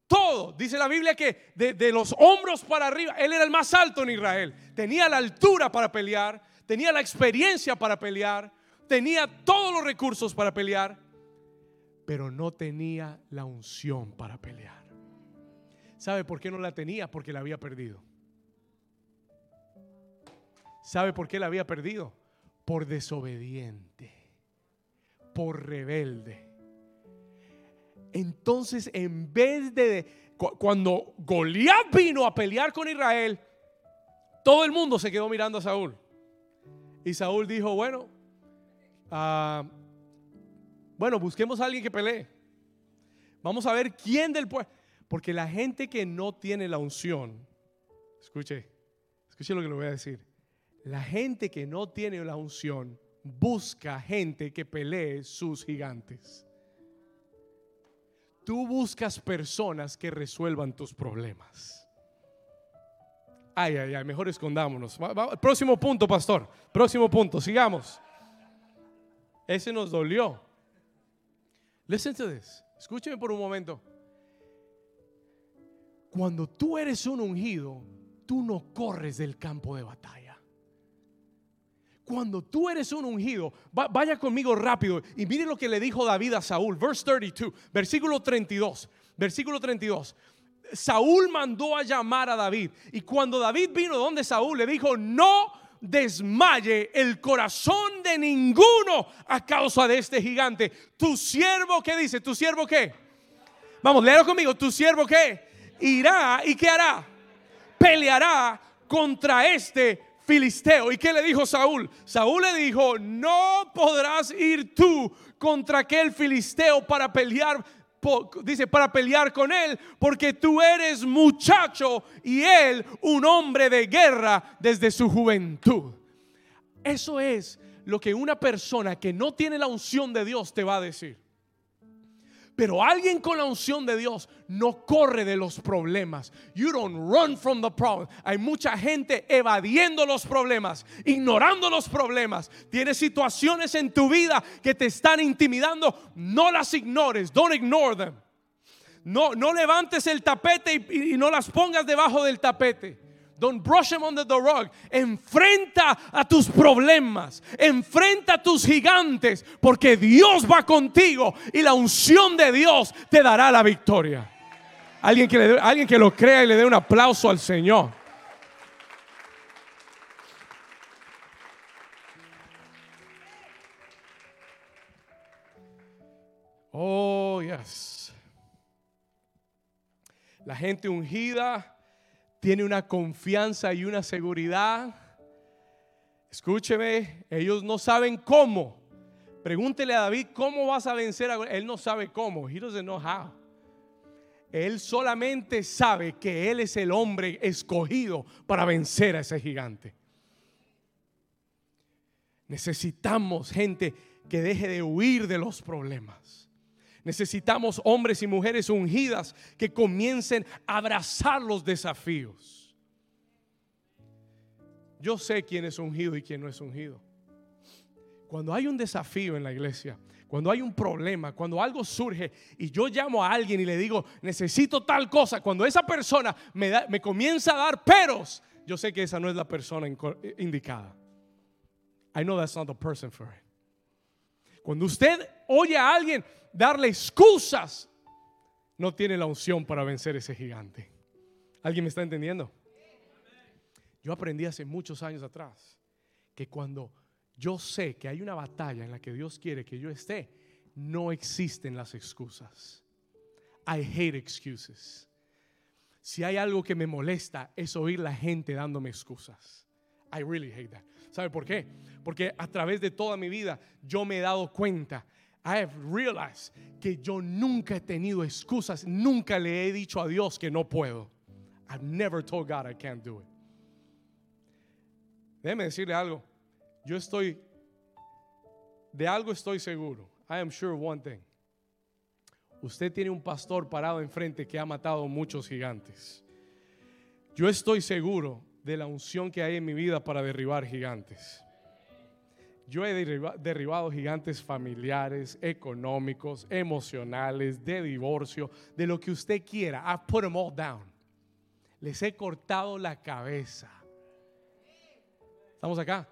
Todo. Dice la Biblia que de, los hombros para arriba, él era el más alto en Israel. Tenía la altura para pelear. Tenía la experiencia para pelear. Tenía todos los recursos para pelear. Pero no tenía la unción para pelear. ¿Sabe por qué no la tenía? Porque la había perdido. ¿Sabe por qué la había perdido? Por desobediente, por rebelde. Entonces, en vez de cuando Goliat vino a pelear con Israel, todo el mundo se quedó mirando a Saúl. Y Saúl dijo, bueno, uh, bueno, busquemos a alguien que pelee. Vamos a ver quién del pueblo. Porque la gente que no tiene la unción, escuche, escuche lo que le voy a decir. La gente que no tiene la unción busca gente que pelee sus gigantes. Tú buscas personas que resuelvan tus problemas. Ay, ay, ay, mejor escondámonos. Próximo punto, pastor. Próximo punto, sigamos. Ese nos dolió. Listen to this. Escúcheme por un momento. Cuando tú eres un ungido, tú no corres del campo de batalla. Cuando tú eres un ungido, vaya conmigo rápido y mire lo que le dijo David a Saúl, verse 32, versículo 32, versículo 32. Saúl mandó a llamar a David y cuando David vino donde Saúl le dijo, no desmaye el corazón de ninguno a causa de este gigante. Tu siervo, ¿qué dice? ¿Tu siervo qué? Vamos, léalo conmigo. ¿Tu siervo qué? Irá y qué hará? Peleará contra este filisteo. ¿Y qué le dijo Saúl? Saúl le dijo, no podrás ir tú contra aquel filisteo para pelear, dice, para pelear con él, porque tú eres muchacho y él un hombre de guerra desde su juventud. Eso es lo que una persona que no tiene la unción de Dios te va a decir. Pero alguien con la unción de Dios no corre de los problemas. You don't run from the problem. Hay mucha gente evadiendo los problemas, ignorando los problemas. Tienes situaciones en tu vida que te están intimidando. No las ignores. Don't ignore them. No, no levantes el tapete y, y no las pongas debajo del tapete. Don't brush them under the rug. Enfrenta a tus problemas. Enfrenta a tus gigantes. Porque Dios va contigo. Y la unción de Dios te dará la victoria. Alguien que, le, alguien que lo crea y le dé un aplauso al Señor. Oh, yes. La gente ungida tiene una confianza y una seguridad. Escúcheme, ellos no saben cómo. Pregúntele a David cómo vas a vencer a Él no sabe cómo. He doesn't know how. Él solamente sabe que Él es el hombre escogido para vencer a ese gigante. Necesitamos gente que deje de huir de los problemas. Necesitamos hombres y mujeres ungidas que comiencen a abrazar los desafíos. Yo sé quién es ungido y quién no es ungido. Cuando hay un desafío en la iglesia, cuando hay un problema, cuando algo surge y yo llamo a alguien y le digo, necesito tal cosa, cuando esa persona me, comienza a dar peros, yo sé que esa no es la persona indicada. I know that's not the person for it. Cuando usted oye a alguien darle excusas, no tiene la unción para vencer ese gigante. ¿Alguien me está entendiendo? Yo aprendí hace muchos años atrás que cuando yo sé que hay una batalla en la que Dios quiere que yo esté, no existen las excusas. I hate excuses. Si hay algo que me molesta es oír la gente dándome excusas. I really hate that. ¿Sabe por qué? Porque a través de toda mi vida yo me he dado cuenta, I have realized que yo nunca he tenido excusas, nunca le he dicho a Dios que no puedo. I've never told God I can't do it. Déjeme decirle algo. Yo estoy, de algo estoy seguro. I am sure one thing. Usted tiene un pastor parado enfrente que ha matado muchos gigantes. Yo estoy seguro de la unción que hay en mi vida para derribar gigantes. Yo he derribado gigantes familiares, económicos, emocionales, de divorcio, de lo que usted quiera. I've put them all down. Les he cortado la cabeza. ¿Estamos acá?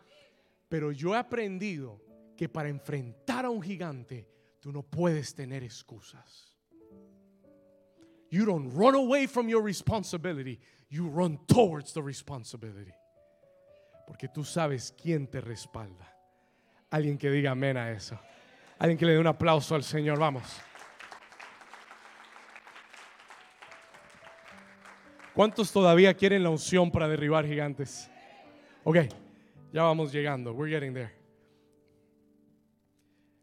Pero yo he aprendido que para enfrentar a un gigante, tú no puedes tener excusas. You don't run away from your responsibility, you run towards the responsibility. Porque tú sabes quién te respalda. Alguien que diga amén a eso. Alguien que le dé un aplauso al Señor. Vamos. ¿Cuántos todavía quieren la unción para derribar gigantes? Ok. Ya vamos llegando. We're getting there.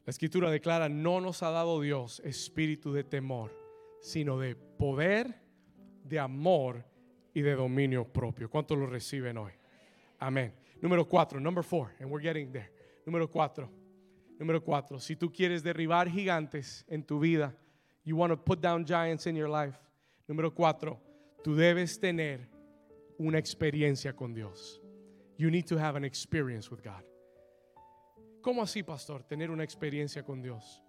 La escritura declara, no nos ha dado Dios espíritu de temor, sino de poder, de amor y de dominio propio. ¿Cuántos lo reciben hoy? Amén. Número cuatro, number four, and we're getting there. Número cuatro, número cuatro. Si tú quieres derribar gigantes en tu vida, you want to put down giants in your life. Número cuatro, tú debes tener una experiencia con Dios. You need to have an experience with God. ¿Cómo así, pastor? Tener una experiencia con Dios.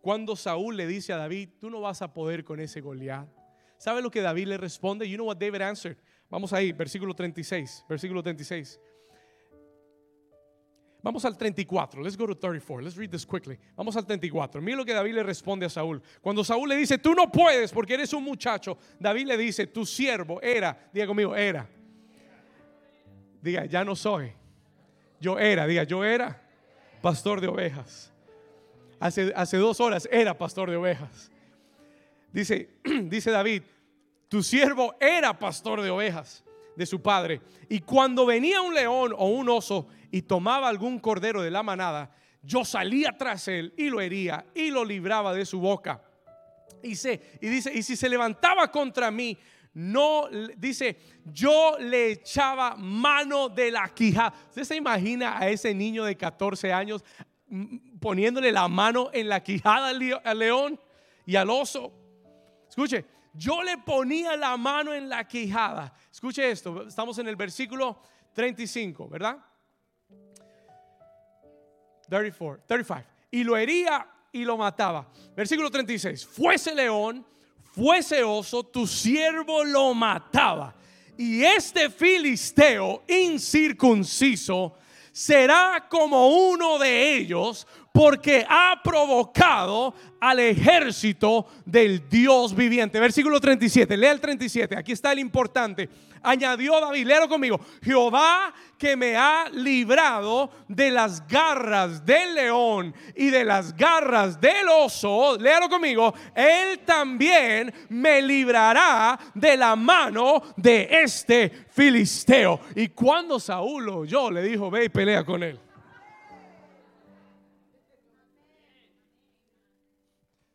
Cuando Saúl le dice a David, tú no vas a poder con ese Goliat. ¿Sabe lo que David le responde? You know what David answered. Vamos ahí, versículo 36, versículo 36. Vamos al 34. Let's go to 34. Let's read this quickly. Vamos al 34. Mira lo que David le responde a Saúl. Cuando Saúl le dice, tú no puedes porque eres un muchacho, David le dice, tu siervo era, diga conmigo, era Diga, ya no soy. Yo era, diga, yo era pastor de ovejas. Hace, hace dos horas era pastor de ovejas. Dice, dice David, tu siervo era pastor de ovejas de su padre. Y cuando venía un león o un oso y tomaba algún cordero de la manada, yo salía tras él y lo hería y lo libraba de su boca. Y, y dice, y si se levantaba contra mí, no, dice, yo le echaba mano de la quijada. ¿Usted se imagina a ese niño de 14 años poniéndole la mano en la quijada al león y al oso? Escuche, yo le ponía la mano en la quijada. Escuche esto, estamos en el versículo 35, ¿verdad? 34, 35. Y lo hería y lo mataba. Versículo 36. Fuese león fuese oso, tu siervo lo mataba. Y este filisteo incircunciso será como uno de ellos porque ha provocado al ejército del Dios viviente. Versículo 37, lea el 37, aquí está el importante. Añadió David, léalo conmigo, Jehová que me ha librado de las garras del león y de las garras del oso, léalo conmigo, él también me librará de la mano de este filisteo. Y cuando Saúl oyó, le dijo, ve y pelea con él.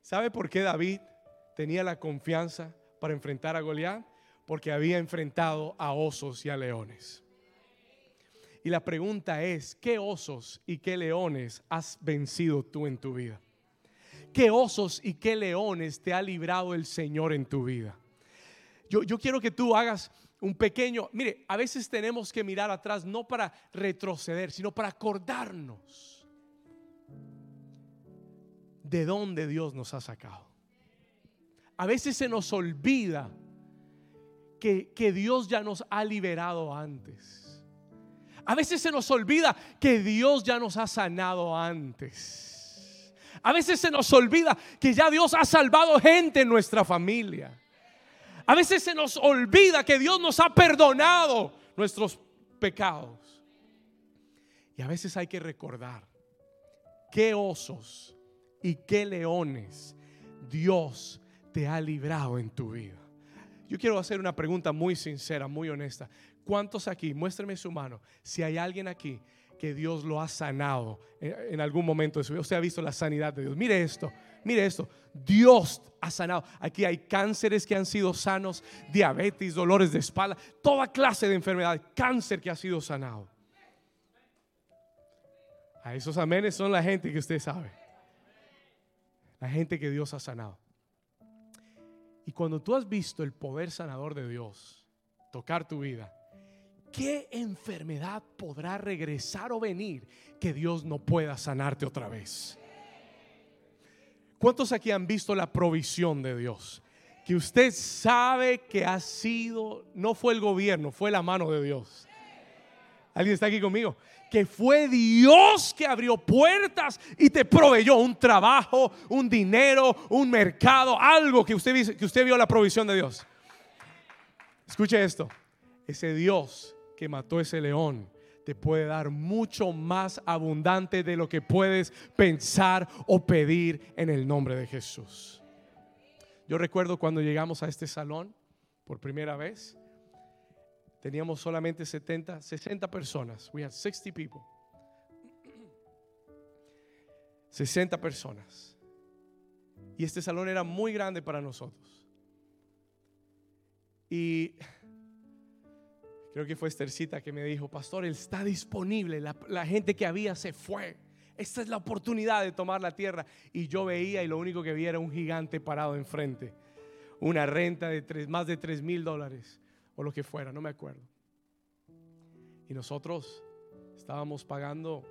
¿Sabe por qué David tenía la confianza para enfrentar a Goliat? Porque había enfrentado a osos y a leones. Y la pregunta es, ¿qué osos y qué leones has vencido tú en tu vida? qué osos y qué leones te ha librado el Señor en tu vida. Yo, yo quiero que tú hagas un pequeño, mire, a veces tenemos que mirar atrás no para retroceder, sino para acordarnos de dónde Dios nos ha sacado. A veces se nos olvida que, que Dios ya nos ha liberado antes. A veces se nos olvida que Dios ya nos ha sanado antes. A veces se nos olvida que ya Dios ha salvado gente en nuestra familia. A veces se nos olvida que Dios nos ha perdonado nuestros pecados. Y a veces hay que recordar qué osos y qué leones Dios te ha librado en tu vida. Yo quiero hacer una pregunta muy sincera, muy honesta. ¿Cuántos aquí, muéstrame su mano, si hay alguien aquí que Dios lo ha sanado en algún momento de su vida? Usted ha visto la sanidad de Dios. Mire esto, mire esto. Dios ha sanado. Aquí hay cánceres que han sido sanos, diabetes, dolores de espalda, toda clase de enfermedad, cáncer que ha sido sanado. A esos amenes son la gente que usted sabe. La gente que Dios ha sanado. Y cuando tú has visto el poder sanador de Dios tocar tu vida, ¿qué enfermedad podrá regresar o venir que Dios no pueda sanarte otra vez? ¿Cuántos aquí han visto la provisión de Dios? Que usted sabe que ha sido, no fue el gobierno, fue la mano de Dios. ¿Alguien está aquí conmigo? Que fue Dios que abrió puertas y te proveyó un trabajo, un dinero, un mercado, algo que usted, que usted vio la provisión de Dios. Escuche esto. Ese Dios que mató ese león te puede dar mucho más abundante de lo que puedes pensar o pedir en el nombre de Jesús. Yo recuerdo cuando llegamos a este salón por primera vez, teníamos solamente 70, 60 personas. We had 60 people. 60 personas. Y este salón era muy grande para nosotros. Y creo que fue Estercita que me dijo, pastor, él está disponible, la, gente que había se fue. Esta es la oportunidad de tomar la tierra. Y yo veía y lo único que vi era un gigante parado enfrente. Una renta de tres, más de 3 mil dólares o lo que fuera, no me acuerdo. Y nosotros estábamos pagando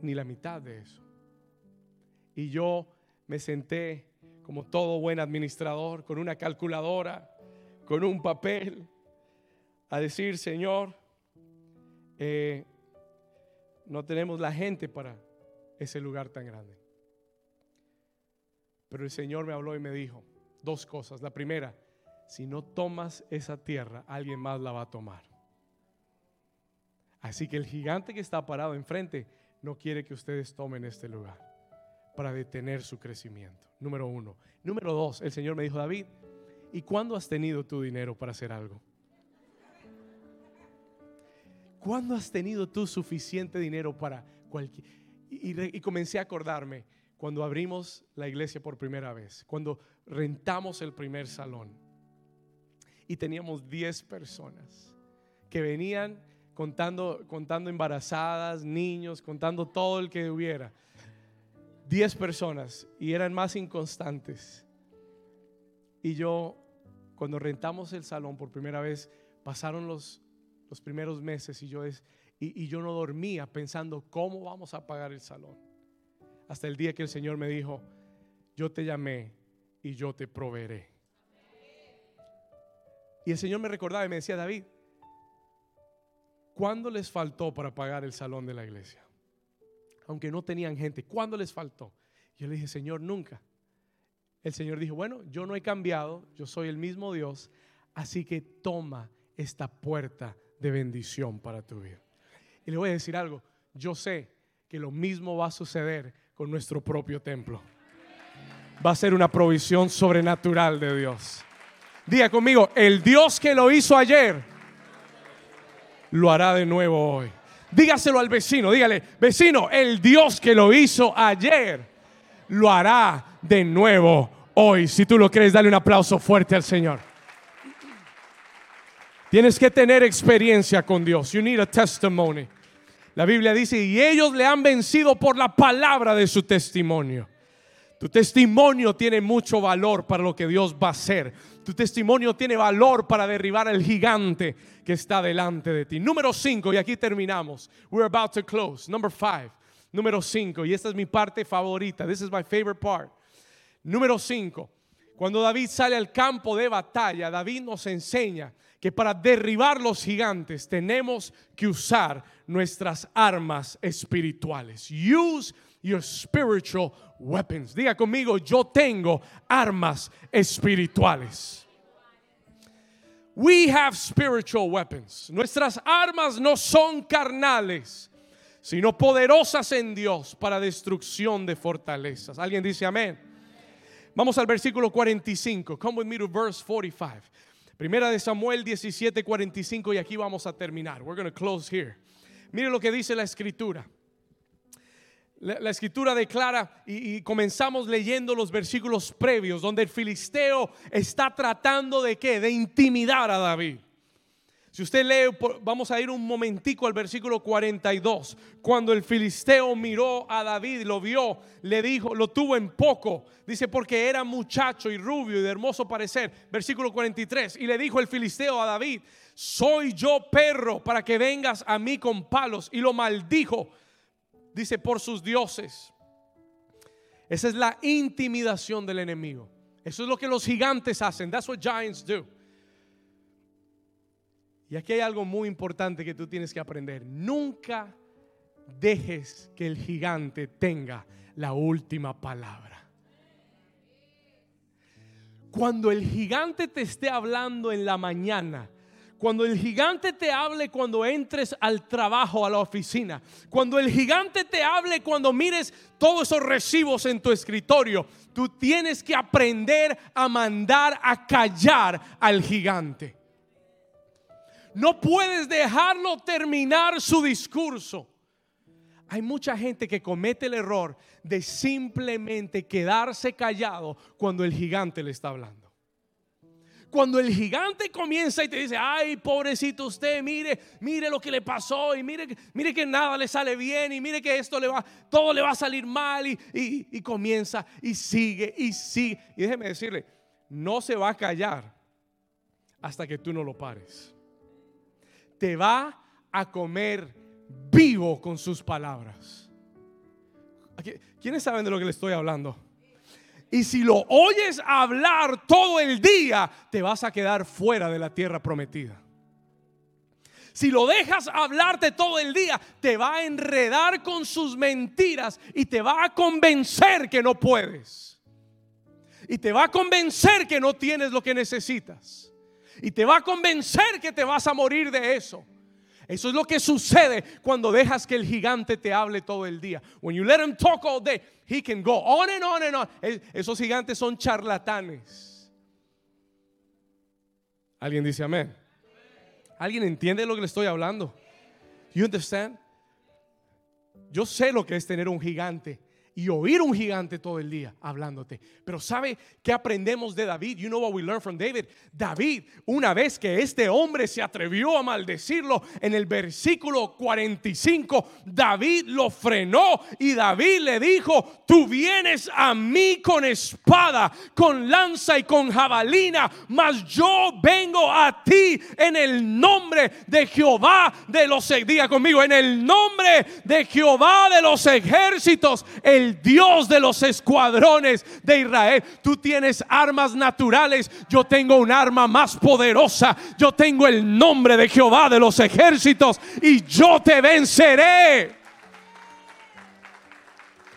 ni la mitad de eso. Y yo me senté como todo buen administrador con una calculadora, con un papel a decir, Señor, eh, no tenemos la gente para ese lugar tan grande. Pero el Señor me habló y me dijo dos cosas. La primera, si no tomas esa tierra, alguien más la va a tomar. Así que el gigante que está parado enfrente no quiere que ustedes tomen este lugar para detener su crecimiento. Número uno. Número dos, el Señor me dijo, David, ¿y cuándo has tenido tu dinero para hacer algo? ¿Cuándo has tenido tú suficiente dinero para cualquier... Y, comencé a acordarme cuando abrimos la iglesia por primera vez, cuando rentamos el primer salón y teníamos 10 personas que venían contando, contando embarazadas, niños, contando todo el que hubiera. 10 personas y eran más inconstantes. Y yo, cuando rentamos el salón por primera vez, pasaron los, los primeros meses y yo, es, y, yo no dormía pensando cómo vamos a pagar el salón. Hasta el día que el Señor me dijo, yo te llamé y yo te proveeré. Y el Señor me recordaba y me decía, David, ¿cuándo les faltó para pagar el salón de la iglesia? Aunque no tenían gente, ¿cuándo les faltó? Yo le dije, Señor, nunca. El Señor dijo, bueno, yo no he cambiado, yo soy el mismo Dios, así que toma esta puerta de bendición para tu vida. Y le voy a decir algo, yo sé que lo mismo va a suceder con nuestro propio templo. Va a ser una provisión sobrenatural de Dios. Diga conmigo, el Dios que lo hizo ayer, lo hará de nuevo hoy. Dígaselo al vecino, dígale, vecino, el Dios que lo hizo ayer, lo hará de nuevo hoy. Si tú lo crees, dale un aplauso fuerte al Señor. Tienes que tener experiencia con Dios. You need a testimony. La Biblia dice, y ellos le han vencido por la palabra de su testimonio. Tu testimonio tiene mucho valor para lo que Dios va a hacer. Tu testimonio tiene valor para derribar al gigante que está delante de ti. Número 5, y aquí terminamos. We're about to close. Number 5. Número 5, y esta es mi parte favorita. This is my favorite part. Número 5. Cuando David sale al campo de batalla, David nos enseña que para derribar los gigantes tenemos que usar nuestras armas espirituales. Use your spiritual weapons. Diga conmigo, yo tengo armas espirituales. We have spiritual weapons. Nuestras armas no son carnales, sino poderosas en Dios para destrucción de fortalezas. ¿Alguien dice amén? Vamos al versículo 45. Come with me to verse 45. Primera de Samuel 17, 45 y aquí vamos a terminar. We're going to close here. Mire lo que dice la escritura. La, escritura declara y, y, comenzamos leyendo los versículos previos donde el filisteo está tratando de qué? De intimidar a David. Si usted lee, vamos a ir un momentico al versículo 42. Cuando el filisteo miró a David, lo vio, le dijo, lo tuvo en poco. Dice, porque era muchacho y rubio y de hermoso parecer. Versículo 43. Y le dijo el filisteo a David, soy yo perro para que vengas a mí con palos. Y lo maldijo, dice, por sus dioses. Esa es la intimidación del enemigo. Eso es lo que los gigantes hacen. That's what giants do. Y aquí hay algo muy importante que tú tienes que aprender. Nunca dejes que el gigante tenga la última palabra. Cuando el gigante te esté hablando en la mañana, cuando el gigante te hable cuando entres al trabajo, a la oficina, cuando el gigante te hable cuando mires todos esos recibos en tu escritorio, tú tienes que aprender a mandar a callar al gigante. No puedes dejarlo terminar su discurso. Hay mucha gente que comete el error de simplemente quedarse callado cuando el gigante le está hablando. Cuando el gigante comienza y te dice, ay, pobrecito usted, mire, mire lo que le pasó y mire, mire que nada le sale bien y mire que esto le va, todo le va a salir mal y, y comienza y sigue y sigue. Y déjeme decirle, no se va a callar hasta que tú no lo pares te va a comer vivo con sus palabras. ¿Quiénes saben de lo que le estoy hablando? Y si lo oyes hablar todo el día, te vas a quedar fuera de la tierra prometida. Si lo dejas hablarte todo el día, te va a enredar con sus mentiras y te va a convencer que no puedes. Y te va a convencer que no tienes lo que necesitas y te va a convencer que te vas a morir de eso. Eso es lo que sucede cuando dejas que el gigante te hable todo el día. When you let him talk all day, he can go on and on and on. Esos gigantes son charlatanes. ¿Alguien dice amén? ¿Alguien entiende lo que le estoy hablando? You understand? Yo sé lo que es tener un gigante y oír un gigante todo el día hablándote. Pero ¿sabe qué aprendemos de David? You know what we learn from David? David, una vez que este hombre se atrevió a maldecirlo en el versículo 45, David lo frenó y David le dijo, tú vienes a mí con espada, con lanza y con jabalina, mas yo vengo a ti en el nombre de Jehová de los, diga conmigo, en el nombre de Jehová de los ejércitos. Dios de los escuadrones de Israel. Tú tienes armas naturales, yo tengo un arma más poderosa. Yo tengo el nombre de Jehová de los ejércitos y yo te venceré.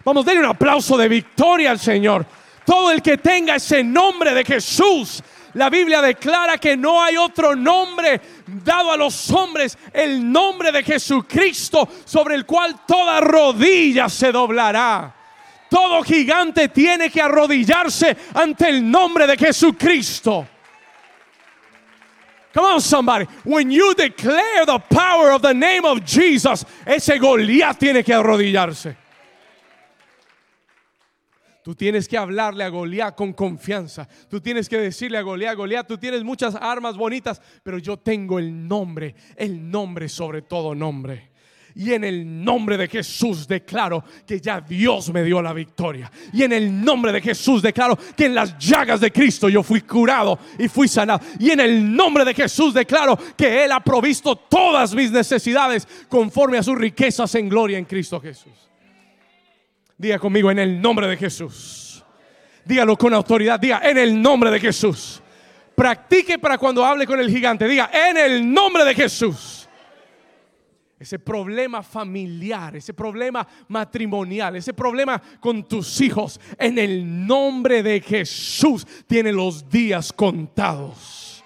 Vamos, denle un aplauso de victoria al Señor. Todo el que tenga ese nombre de Jesús la Biblia declara que no hay otro nombre dado a los hombres, el nombre de Jesucristo, sobre el cual toda rodilla se doblará. Todo gigante tiene que arrodillarse ante el nombre de Jesucristo. Come on, somebody. When you declare the power of the name of Jesus, ese Goliat tiene que arrodillarse. Tú tienes que hablarle a Goliat con confianza. Tú tienes que decirle a Goliat, Goliat, tú tienes muchas armas bonitas, pero yo tengo el nombre, el nombre sobre todo nombre. Y en el nombre de Jesús declaro que ya Dios me dio la victoria. Y en el nombre de Jesús declaro que en las llagas de Cristo yo fui curado y fui sanado. Y en el nombre de Jesús declaro que Él ha provisto todas mis necesidades conforme a sus riquezas en gloria en Cristo Jesús. Diga conmigo en el nombre de Jesús. Dígalo con autoridad. Diga en el nombre de Jesús. Practique para cuando hable con el gigante. Diga en el nombre de Jesús ese problema familiar, ese problema matrimonial, ese problema con tus hijos, en el nombre de Jesús tiene los días contados.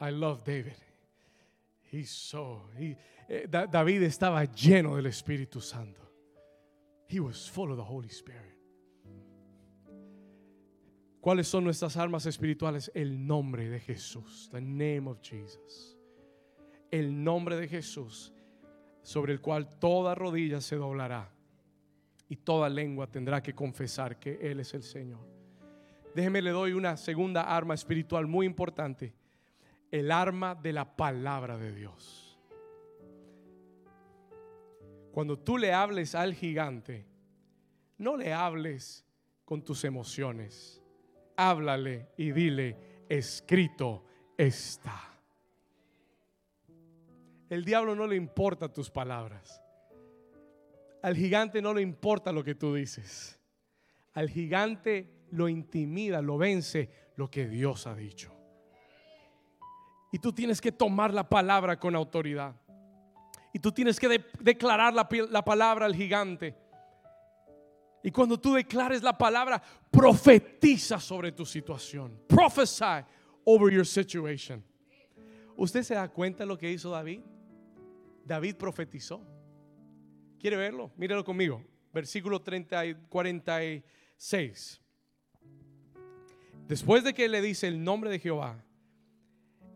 I love David. So, eh, David estaba lleno del Espíritu Santo. He was full of the Holy Spirit. ¿Cuáles son nuestras armas espirituales? El nombre de Jesús. The name of Jesus. El nombre de Jesús sobre el cual toda rodilla se doblará y toda lengua tendrá que confesar que Él es el Señor. Déjeme le doy una segunda arma espiritual muy importante. El arma de la palabra de Dios. Cuando tú le hables al gigante, no le hables con tus emociones háblale y dile, escrito está. El diablo no le importa tus palabras. Al gigante no le importa lo que tú dices. Al gigante lo intimida, lo vence lo que Dios ha dicho. Y tú tienes que tomar la palabra con autoridad. Y tú tienes que declarar la, la palabra al gigante. Y cuando tú declares la palabra, profetiza sobre tu situación. Prophesy over your situation. ¿Usted se da cuenta de lo que hizo David? David profetizó. ¿Quiere verlo? Míralo conmigo. Versículo 30 y 46. Después de que le dice el nombre de Jehová,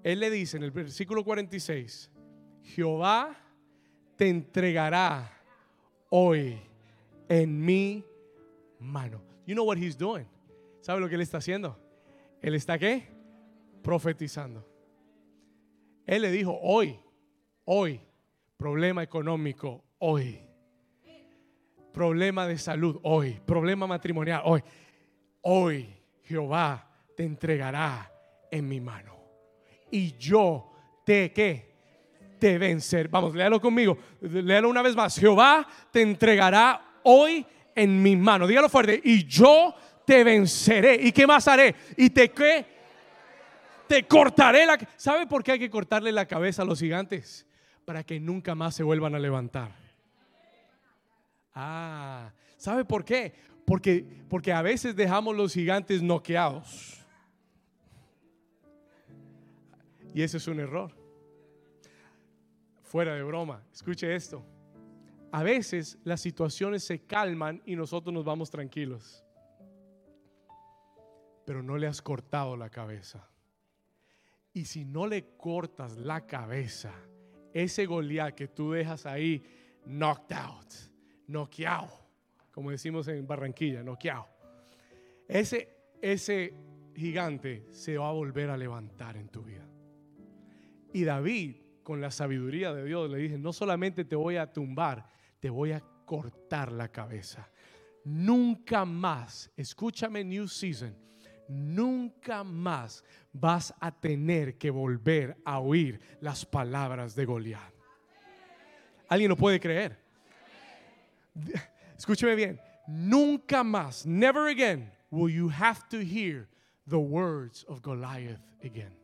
él le dice en el versículo 46, Jehová te entregará hoy en mi mano. You know what he's doing? ¿Sabe lo que él está haciendo? Él está qué? Profetizando. Él le dijo, hoy, hoy, problema económico, hoy. Problema de salud, hoy. Problema matrimonial, hoy. Hoy Jehová te entregará en mi mano. Y yo te, ¿qué? Te vencer. Vamos, léalo conmigo. Léalo una vez más. Jehová te entregará hoy en mi mano. Dígalo fuerte. Y yo te venceré. ¿Y qué más haré? Y te qué? Te cortaré la ¿Sabe por qué hay que cortarle la cabeza a los gigantes? Para que nunca más se vuelvan a levantar. Ah, ¿sabe por qué? Porque, porque a veces dejamos los gigantes noqueados. Y ese es un error. Fuera de broma, escuche esto a veces las situaciones se calman y nosotros nos vamos tranquilos. Pero no le has cortado la cabeza. Y si no le cortas la cabeza, ese Goliat que tú dejas ahí, knocked out, noqueado, como decimos en Barranquilla, noqueado. Ese, ese gigante se va a volver a levantar en tu vida. Y David, con la sabiduría de Dios, le dice, no solamente te voy a tumbar, te voy a cortar la cabeza. Nunca más, escúchame New Season, nunca más vas a tener que volver a oír las palabras de Goliat. ¿Alguien lo puede creer? Escúcheme bien, nunca más, never again will you have to hear the words of Goliath again.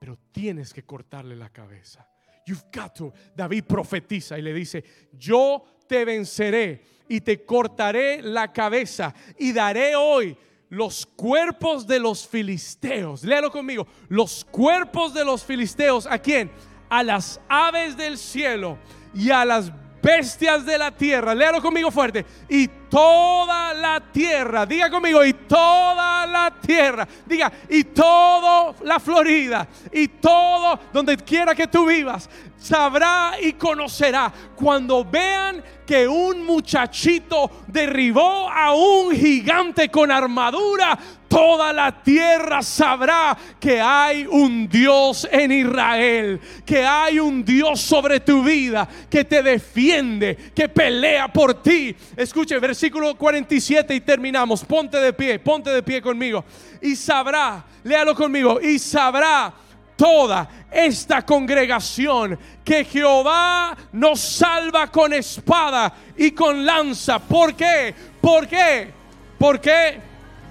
Pero tienes que cortarle la cabeza. You've got to. David profetiza y le dice, yo te venceré y te cortaré la cabeza y daré hoy los cuerpos de los filisteos. Léalo conmigo. Los cuerpos de los filisteos. ¿A quién? A las aves del cielo y a las bestias de la tierra. Léalo conmigo fuerte. Y toda la tierra, diga conmigo, y toda la tierra, diga, y toda la Florida, y todo donde quiera que tú vivas, sabrá y conocerá cuando vean que un muchachito derribó a un gigante con armadura, toda la tierra sabrá que hay un Dios en Israel, que hay un Dios sobre tu vida, que te defiende, que pelea por ti. Escuche, versículo 47 y terminamos. Ponte de pie, ponte de pie conmigo. Y sabrá, léalo conmigo, y sabrá toda esta congregación que Jehová nos salva con espada y con lanza. ¿Por qué? ¿Por qué? ¿Por qué?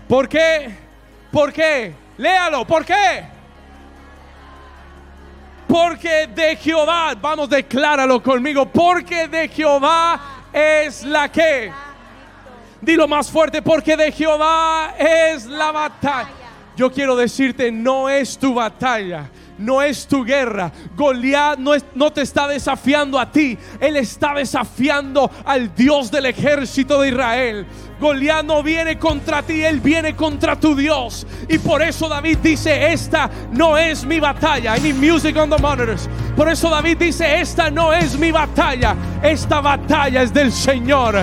¿Por qué? ¿Por qué? Léalo, ¿por qué? Porque de Jehová, vamos, decláralo conmigo, porque de Jehová es la que. Dilo más fuerte, porque de Jehová es la batalla. Yo quiero decirte, no es tu batalla no es tu guerra. Goliat no, no te está desafiando a ti, él está desafiando al Dios del ejército de Israel. Goliat no viene contra ti, él viene contra tu Dios. Y por eso David dice, esta no es mi batalla. I need music on the monitors. Por eso David dice, esta no es mi batalla, esta batalla es del Señor.